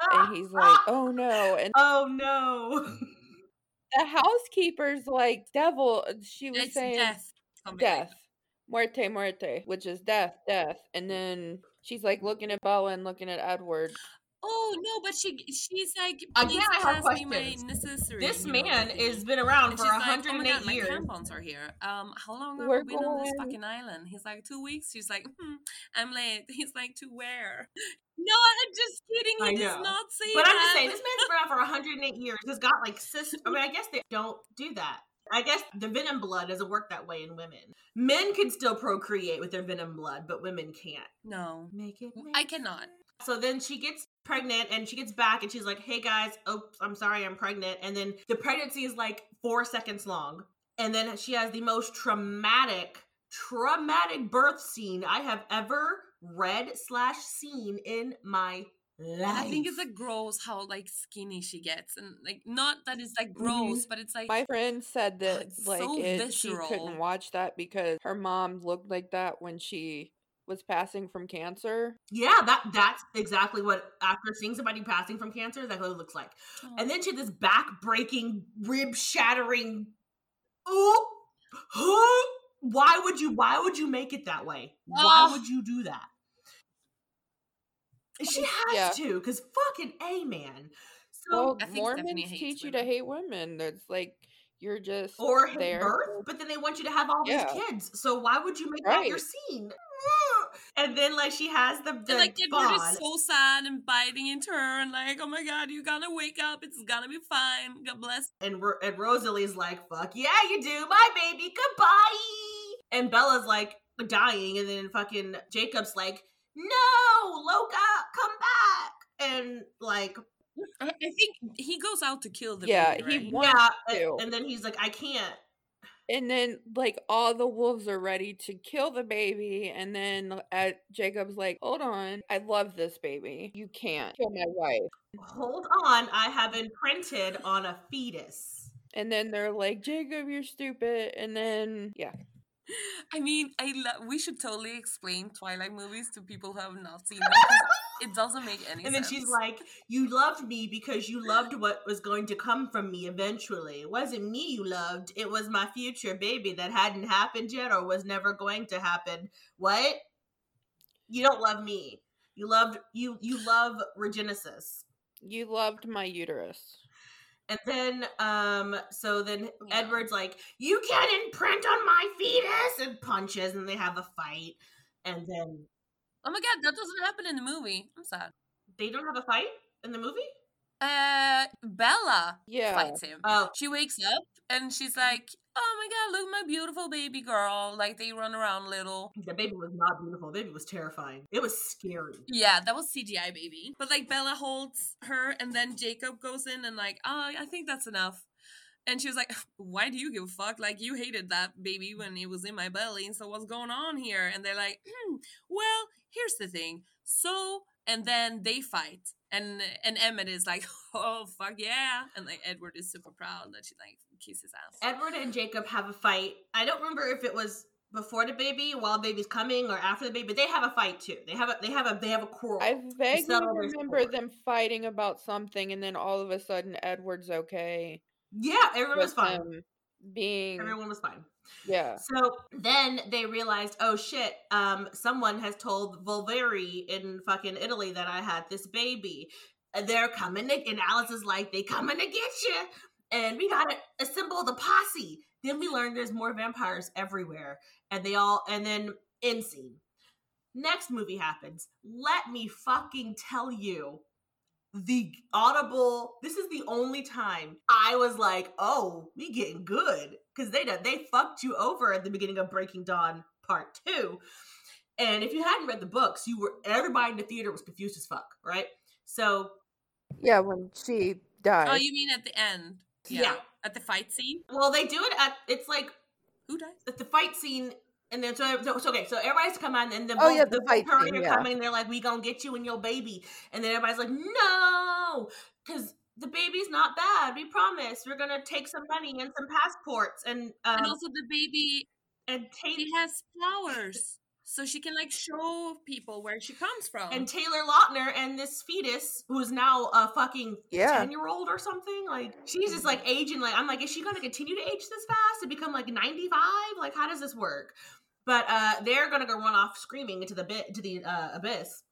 And he's like, "Oh no!" And "Oh no." the housekeeper's like, "Devil." She was It's saying death. death. Muerte, muerte, which is death, death. And then she's like looking at Bella and looking at Edward. Oh no, but she she's like, Again, please I have pass me my questions. necessary. This you know, man has been around And for she's like, oh my 108 god, my years. tampons are here. Um, how long have We're we been on this fucking island? He's like, two weeks. She's like, hmm, I'm late. He's like, to where? No, I'm just kidding. He I does know. not say But that. I'm just saying, this man's been around for 108 years. He's got like sister. I mean, I guess they don't do that. I guess the venom blood doesn't work that way in women. Men can still procreate with their venom blood, but women can't. no, Make it. I cannot. So then she gets pregnant and she gets back and she's like, hey guys, oops, I'm sorry, I'm pregnant. And then the pregnancy is like four seconds long. And then she has the most traumatic, traumatic birth scene I have ever read slash seen in my life. I think it's like gross how like skinny she gets, and like not that it's like mm-hmm. gross, but it's like My friend said that it's like so it, she couldn't watch that because her mom looked like that when she was passing from cancer. Yeah, that that's exactly what after seeing somebody passing from cancer, that's what it looks like. oh, And then she had this back breaking, rib shattering. Oh, why would you? Why would you make it that way? Why Oh. would you do that? She has Yeah. to, because fucking a man. So Well, I think Mormons hates teach you to hate women. That's like you're just or hate there. birth, but then they want you to have all Yeah. these kids. So why would you make that your scene? And then like she has the, the and like Edward is bond. so sad and biting into her, and like, oh my god, you gotta wake up. It's gonna be fine. God bless. and Ro- and Rosalie's like, "Fuck yeah, you do, my baby, goodbye." And Bella's like dying, and then fucking Jacob's like, "No, Loca, come back!" And like, I, I think he goes out to kill the Yeah, baby, he wants yeah, to. and, and then he's like, "I can't." And then like all the wolves are ready to kill the baby, and then at Jacob's like, "Hold on, I love this baby. You can't kill my wife." Hold on, I have imprinted on a fetus. And then they're like, "Jacob, you're stupid." And then yeah, I mean, I lo- we should totally explain Twilight movies to people who have not seen them. 'cause It doesn't make any sense. And then sense. she's like, You loved me because you loved what was going to come from me eventually. It wasn't me you loved, it was my future baby that hadn't happened yet or was never going to happen. What? You don't love me. You loved you you love Regenesis. you loved my uterus. And then um so then Yeah. Edward's like, You can't imprint on my fetus and punches and they have a fight. And then oh my god, that doesn't happen in the movie. I'm sad. they don't have a fight in the movie? Uh, Bella Yeah, fights him. Oh, She wakes up and she's like, "Oh my god, look at my beautiful baby girl!" Like they run around little. the baby was not beautiful. The baby was terrifying. It was scary. Yeah, that was CGI baby. But like Bella holds her, and then Jacob goes in and like, "Oh, I think that's enough." And she was like, "Why do you give a fuck? Like you hated that baby when it was in my belly, so what's going on here?" And they're like, hmm, "Well, here's the thing." So, and then they fight, and and Emmett is like, "Oh fuck yeah!" And like Edward is super proud that she like kisses ass. Edward and Jacob have a fight. I don't remember if it was before the baby, while the baby's coming, or after the baby. But they have a fight too. They have a they have a they have a quarrel. I vaguely remember them fighting about something, and then all of a sudden, Edward's okay. yeah, everyone was fine. being Everyone was fine. Yeah. So then they realized, oh shit, um, someone has told Volturi in fucking Italy that I had this baby. They're coming to, and Alice is like, they coming to get you. And we gotta assemble the posse. Then we learn there's more vampires everywhere. And they all, and then end scene. Next movie happens. Let me fucking tell you the audible this is the only time i was like oh we getting good because they done they fucked you over at the beginning of breaking dawn part two and if you hadn't read the books you were everybody in the theater was confused as fuck right so Yeah, when she oh, died. Oh, you mean at the end? Yeah. At the fight scene? well they do it at it's like Who dies? at the fight scene and then so, so, so okay so everybody's come on and the Oh, Vol- yeah, the fight Volturi scene, are yeah. coming and they're like we gonna get you and your baby and then everybody's like no because the baby's not bad we promise we're gonna take some money and some passports and um, and also the baby, and take she has powers. So she can like show people where she comes from. and Taylor Lautner and this fetus who's now a fucking Yeah. 10 year old or something. Like, she's just like aging. Like, I'm like, is she going to continue to age this fast and become like 95? Like, how does this work? But uh they're going to go run off screaming into the bit, to the uh, abyss.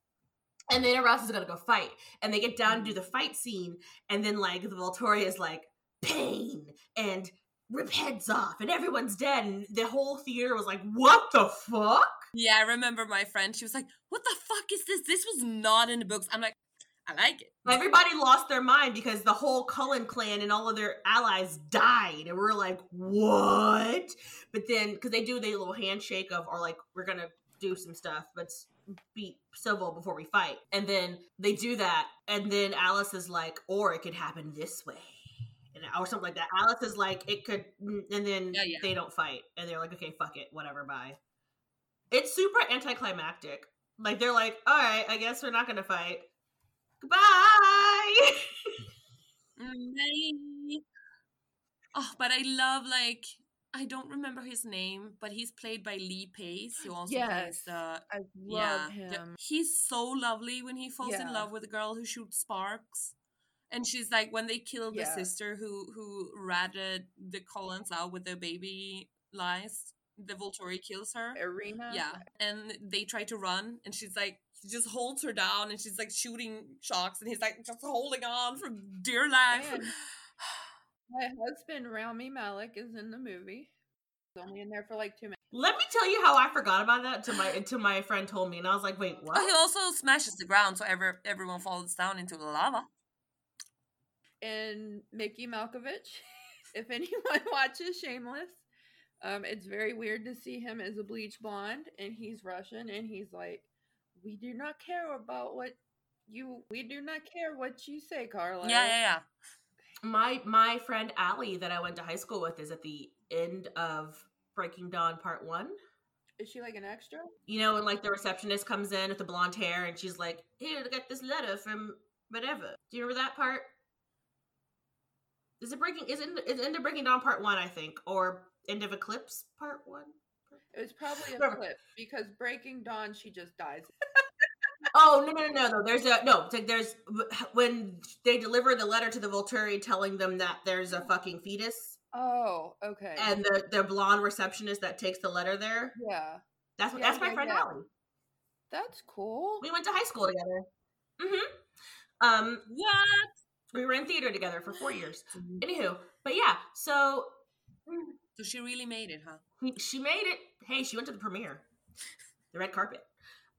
And then everyone else is going to go fight. And they get down to do the fight scene. And then, like, the Volturi is like, pain and rip heads off. And everyone's dead. And the whole theater was like, what the fuck? Yeah, I remember my friend. She was like, "What the fuck is this? This was not in the books." I'm like, "I like it." Everybody lost their mind because the whole Cullen clan and all of their allies died, and we're like, "What?" But then, because they do the little handshake of, or like, we're gonna do some stuff, let's be civil before we fight, and then they do that, and then Alice is like, "Or it could happen this way." And, or something like that. Alice is like, it could, and then Yeah, yeah. they don't fight, and they're like, okay, fuck it, whatever, bye. It's super anticlimactic. Like they're like, all right, I guess we're not gonna fight. Goodbye. Bye. Oh, but I love like I don't remember his name, but he's played by Lee Pace, who also Yes. plays the I love yeah. the- him. he's so lovely when he falls in love with a girl who shoots sparks. And she's like when they kill the Yeah. sister who who ratted the Cullens out with their baby lies, the Volturi kills her. Irina. Yeah, and they try to run, and she's like, he just holds her down, and she's like shooting shocks, and he's like just holding on for dear life. Man. My husband Rami Malek is in the movie. He's only in there for like two minutes. Let me tell you how I forgot about that to my until my friend told me, and I was like, wait, what? Oh, he also smashes the ground, so ever everyone falls down into the lava. And Mickey Milkovich, if anyone watches Shameless, um, it's very weird to see him as a bleach blonde, and he's Russian, and he's like, "We do not care about what you. We do not care what you say, Carla." Yeah, yeah, yeah. my my friend Allie that I went to high school with is at the end of Breaking Dawn Part One. Is she like an extra? You know, and like the receptionist comes in with the blonde hair, and she's like, "Here, get this letter from whatever." Do you remember that part? Is it Breaking? Is it is it end of Breaking Dawn Part One? I think, or end of Eclipse Part One. It was probably a clip because Breaking Dawn, she just dies. Oh no no no no! There's a no. it's like There's when they deliver the letter to the Volturi telling them that there's a fucking fetus, Oh, okay. and the the blonde receptionist that takes the letter there. yeah, That's Yeah, that's my yeah, friend yeah. Allie. that's cool. We went to high school together. Mm-hmm. Um, What? we were in theater together for four years. Mm-hmm. Anywho, but yeah, so So she really made it, huh? she made it. Hey, she went to the premiere, the red carpet.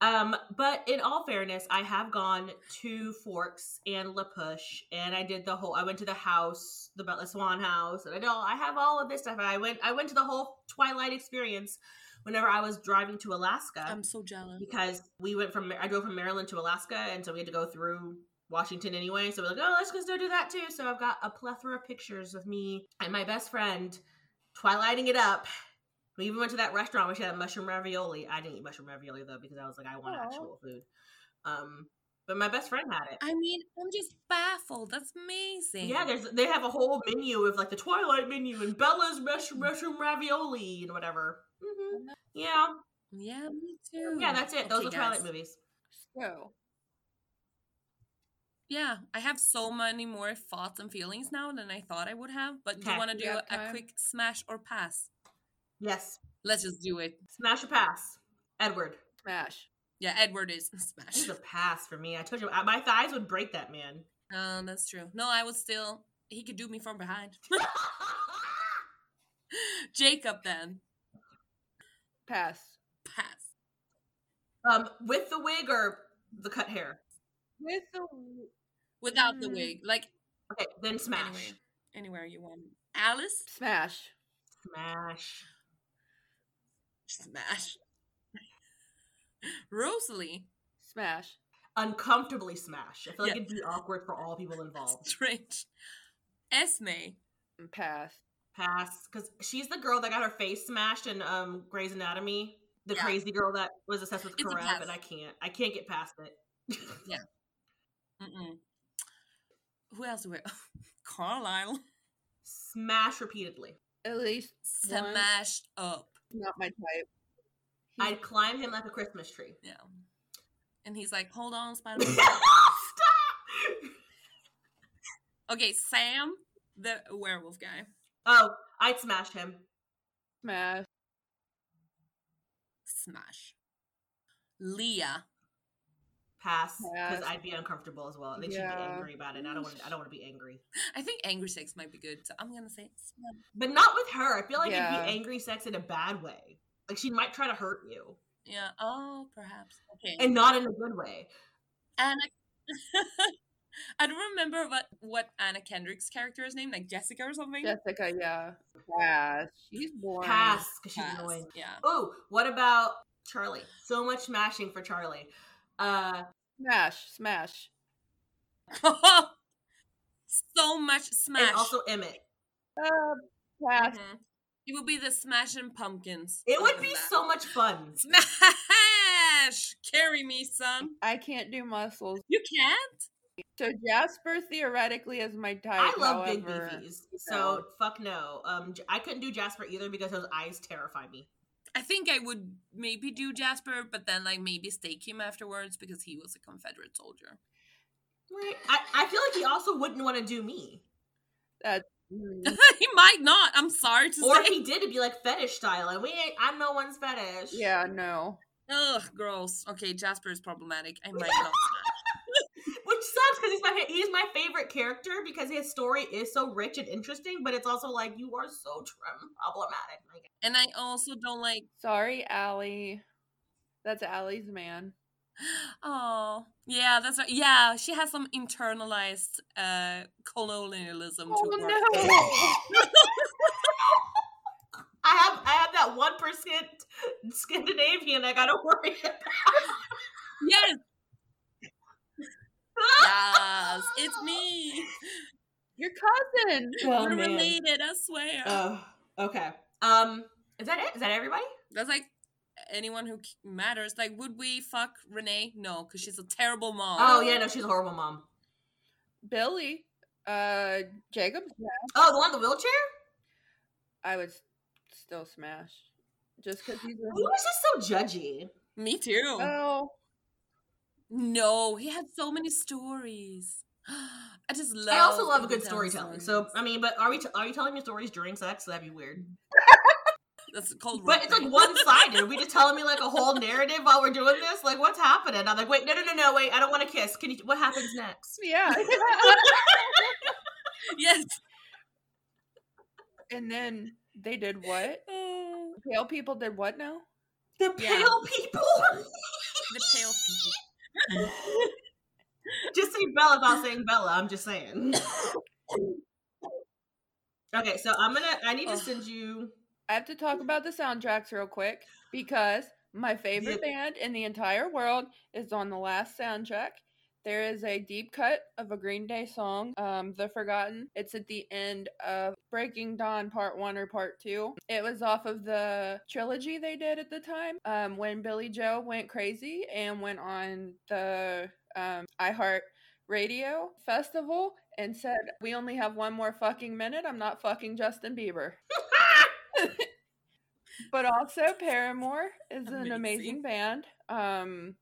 Um, but in all fairness, I have gone to Forks and La Push, and I did the whole. I went to the house, the Butler Swan house, and I know I have all of this stuff. I went. I went to the whole Twilight experience whenever I was driving to Alaska I'm so jealous. because we went from I drove from Maryland to Alaska, and so we had to go through Washington anyway. So we're like, oh, let's just go do that too. So I've got a plethora of pictures of me and my best friend twilighting it up. We even went to that restaurant where she had mushroom ravioli. I didn't eat mushroom ravioli though because I was like, I want Aw. actual food. Um, but my best friend had it. I mean, I'm just baffled. That's amazing. Yeah, there's they have a whole menu of like the Twilight menu and Bella's mushroom, mushroom ravioli and whatever. hmm Yeah, Yeah, me too. yeah, that's it. Those are Twilight movies. So, Yeah, I have so many more thoughts and feelings now than I thought I would have. But do Okay. you want to do have a, a quick smash or pass? Yes. Let's just do it. Smash or pass? Edward. Smash. Yeah, Edward is smash. This is a pass for me. I told you, my thighs would break that man. Oh, that's true. No, I would still. He could do me from behind. Jacob, then Pass. pass. um, with the wig or the cut hair? With the Without the Mm. wig, like Okay, then smash. anywhere, anywhere you want. Alice, smash. Smash. smash. Rosalie, Smash. Uncomfortably smash. I feel like Yeah. it'd be awkward for all people involved. strange. Esme, Pass. Pass, because she's the girl that got her face smashed in um Grey's Anatomy. The Yeah. crazy girl that was obsessed with It's Karev, and I can't. I can't get past it. Mm-mm. Who else? do we Carlisle, Smash repeatedly. At least One. smashed up. not my type. I'd climb him like a Christmas tree. Yeah, and he's like, "Hold on, Spider." Man Stop! okay, Sam, the werewolf guy. Oh, I'd smash him. Smash. Smash. Leah. Pass, because Pass. I'd be uncomfortable as well. They should be angry about it. I don't want. I don't want to be angry. I think angry sex might be good, so I'm gonna say smash. But not with her. I feel like Yeah. it'd be angry sex in a bad way. Like she might try to hurt you, Yeah. Oh, perhaps. Okay. and not in a good way. Anna. I don't remember what what Anna Kendrick's character is named, like Jessica or something. Jessica, yeah. Pass. She's boring. Pass, because she's Pass, annoying. Yeah. Oh, what about Charlie? So much smashing for Charlie. Uh, Smash. Smash. so much smash. and also Emmett. Uh, pass. Mhm. It would be the smashing pumpkins. It would be that. so much fun. smash. Carry me, son. I can't do muscles. You can't. So Jasper theoretically is my type. I love big however- beefies, so fuck no. Um, J- I couldn't do Jasper either because those eyes terrify me. I think I would maybe do Jasper, but then like maybe stake him afterwards because he was a Confederate soldier. Right? I, I feel like he also wouldn't want to do me, That. mm, he might not. I'm sorry to or say. if he did, it'd be like fetish style, and we ain't. I'm no one's fetish. yeah. No. Ugh, gross. Okay, Jasper is problematic. I might not. Which sucks because he's my he's my favorite character because his story is so rich and interesting, but it's also like you are so trim problematic. Like, and I also don't like. Sorry, Allie. That's Allie's man. Oh, yeah, that's right. Yeah, she has some internalized uh colonialism Oh to her. no! I have I have that one percent Scandinavian I gotta worry about. Yes. Yes, it's me. Your cousin. Oh, We're man. related, I swear. Oh, okay. Um, is that it? Is that everybody? That's like anyone who matters. Like, would we fuck Renee? No, because she's a terrible mom. Oh yeah, no, she's a horrible mom. Billy. Uh, Jacob's. Yeah. Oh, the one in the wheelchair? I would still smash. Just because he's He a. was just so judgy. Me too. Oh. No, he had so many stories. I just love. I also love a good telling storytelling. So. I mean, but are we t- are you telling me stories during sex? That'd be weird. that's called. But it's like one sided. Are we just telling me like a whole narrative while we're doing this. Like, what's happening? I'm like, wait, no, no, no, no, wait. I don't want to kiss. Can you? What happens next? Yeah. yes. and then they did what? Oh, Pale people did what now? The Yeah. pale people. the pale people. Just say Bella without saying Bella. I'm just saying. okay, so I'm gonna. I need to oh. send you. I have to talk about the soundtracks real quick because my favorite Yeah. band in the entire world is on the last soundtrack. There is a deep cut of a Green Day song, um, The Forgotten. It's at the end of Breaking Dawn Part 1 or Part 2. It was off of the trilogy they did at the time um, when Billie Joe went crazy and went on the um, iHeart Radio Festival and said, We only have one more fucking minute. I'm not fucking Justin Bieber. but also Paramore is an Amazing. amazing band. Um,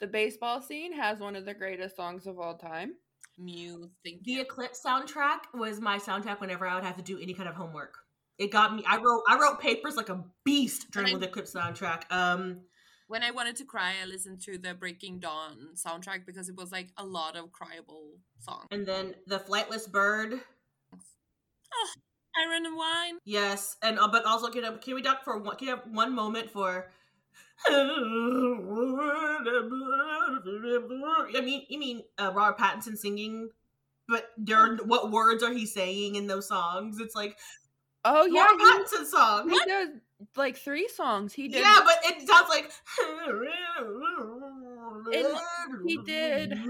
the baseball scene has one of the greatest songs of all time. Muse. The. Eclipse soundtrack was my soundtrack whenever I would have to do any kind of homework. It got me. I wrote I wrote papers like a beast during I- the Eclipse soundtrack. Um, When I wanted to cry, I listened to the Breaking Dawn soundtrack because it was like a lot of cryable songs. and then the Flightless Bird. Iron and Wine. Yes, and uh, but also can I, can we talk for one? Can you have one moment for? I mean, you mean uh, Robert Pattinson singing, but during what words are he saying in those songs? It's like Oh yeah, Robert he, Pattinson song. he does like three songs. He did. Yeah, but it sounds like. he did.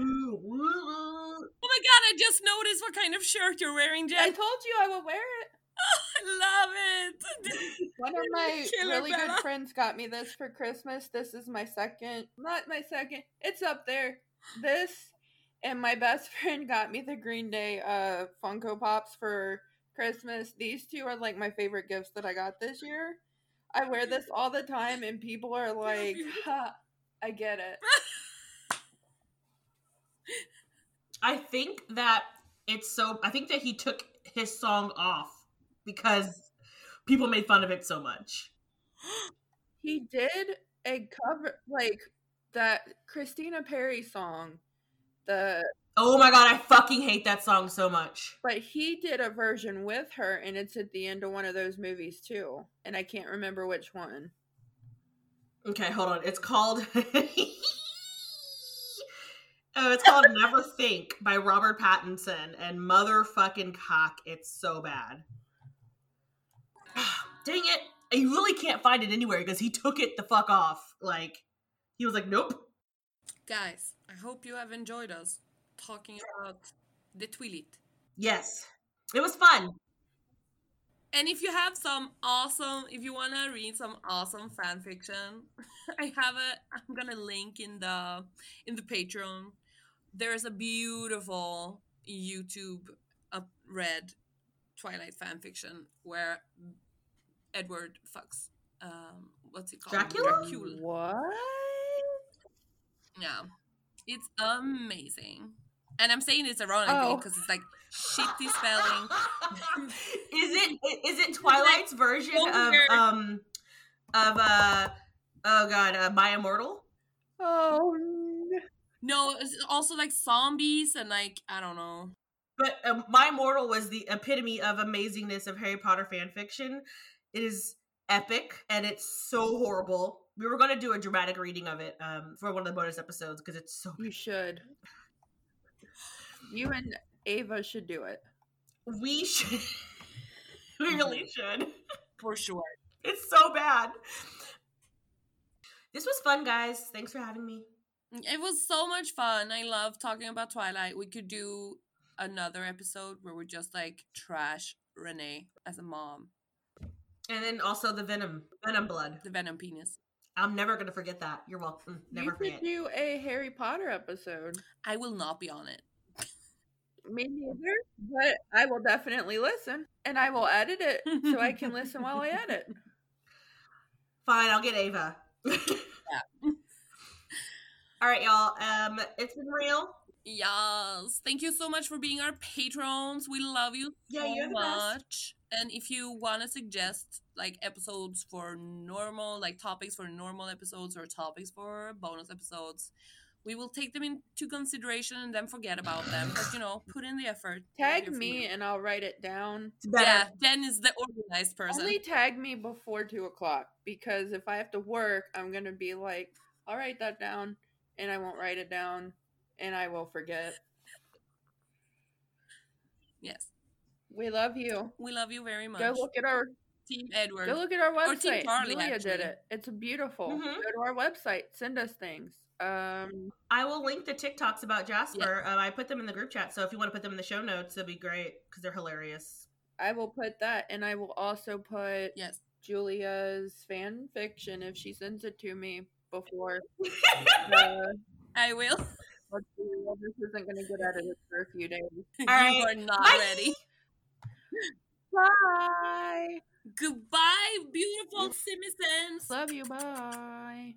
Oh my god, I just noticed what kind of shirt you're wearing, Jay. I told you I would wear it. I love it. One of my Killer really Bella. good friends got me this for Christmas. This is my second, not my second. It's up there. This and my best friend got me the Green Day uh Funko Pops for Christmas. These two are like my favorite gifts that I got this year. I wear this all the time and people are like, beautiful. ha, I get it. I think that it's so. I think that he took his song off because people made fun of it so much. He did a cover like that Christina Perri song. The Oh my god, I fucking hate that song so much. But he did a version with her, and it's at the end of one of those movies too. And I can't remember which one. Okay, hold on. It's called. oh, it's called Never Think by Robert Pattinson and motherfucking cock. It's so bad. Dang it. You really can't find it anywhere because he took it the fuck off. Like, he was like, nope. Guys, I hope you have enjoyed us talking about the Twilight. Yes. It was fun. And if you have some awesome, if you want to read some awesome fan fiction, I have a. I'm gonna link in the in the Patreon. There's a beautiful YouTube up read Twilight fan fiction where Edward fucks. Um, what's it called? Dracula? Dracula. What? Yeah, it's amazing. And I'm saying this ironically Oh. because it's like shitty spelling. is it is it Twilight's version of um of uh oh god uh, My Immortal? Oh, no. No, it's also like zombies and like I don't know. But uh, My Immortal was the epitome of amazingness of Harry Potter fan fiction. It is epic and it's so horrible. We were going to do a dramatic reading of it um, for one of the bonus episodes because it's so. you should. You and Ava should do it. We should. we really should. For sure. It's so bad. This was fun, guys. Thanks for having me. It was so much fun. I love talking about Twilight. We could do another episode where we just like trash Renee as a mom, And then also the Venom, Venom blood. the Venom penis. I'm never gonna forget that. You're welcome. Never you forget. could do a Harry Potter episode. I will not be on it. Me neither, but I will definitely listen, and I will edit it so I can listen while I edit. Fine, I'll get Ava. yeah. All right, y'all. Um, it's been real. Yes. Thank you so much for being our patrons. We love you Yeah, so you're the best. Much. And if you want to suggest like episodes for normal, like topics for normal episodes or topics for bonus episodes, we will take them into consideration and then forget about them. But you know, put in the effort. Tag me you. and I'll write it down. It's. Yeah, Den is the organized person. Only tag me before two o'clock because if I have to work, I'm gonna be like, I'll write that down, and I won't write it down, and I will forget. Yes. We love you. We love you very much. Go look at our Team Edward. go look at our Or Team website. Charlie, Julia did it. It's beautiful. Mhm. Go to our website. Send us things. Um, I will link the TikToks about Jasper. Um, I put them in the group chat, so if you want to put them in the show notes, it'd be great because they're hilarious. I will put that, and I will also put Yes. Julia's fan fiction if she sends it to me before. uh, I will. let's see, well, this isn't going to get edited for a few days. you right. are not Bye. ready. Bye. Goodbye, beautiful Simpsons. Love you. Bye.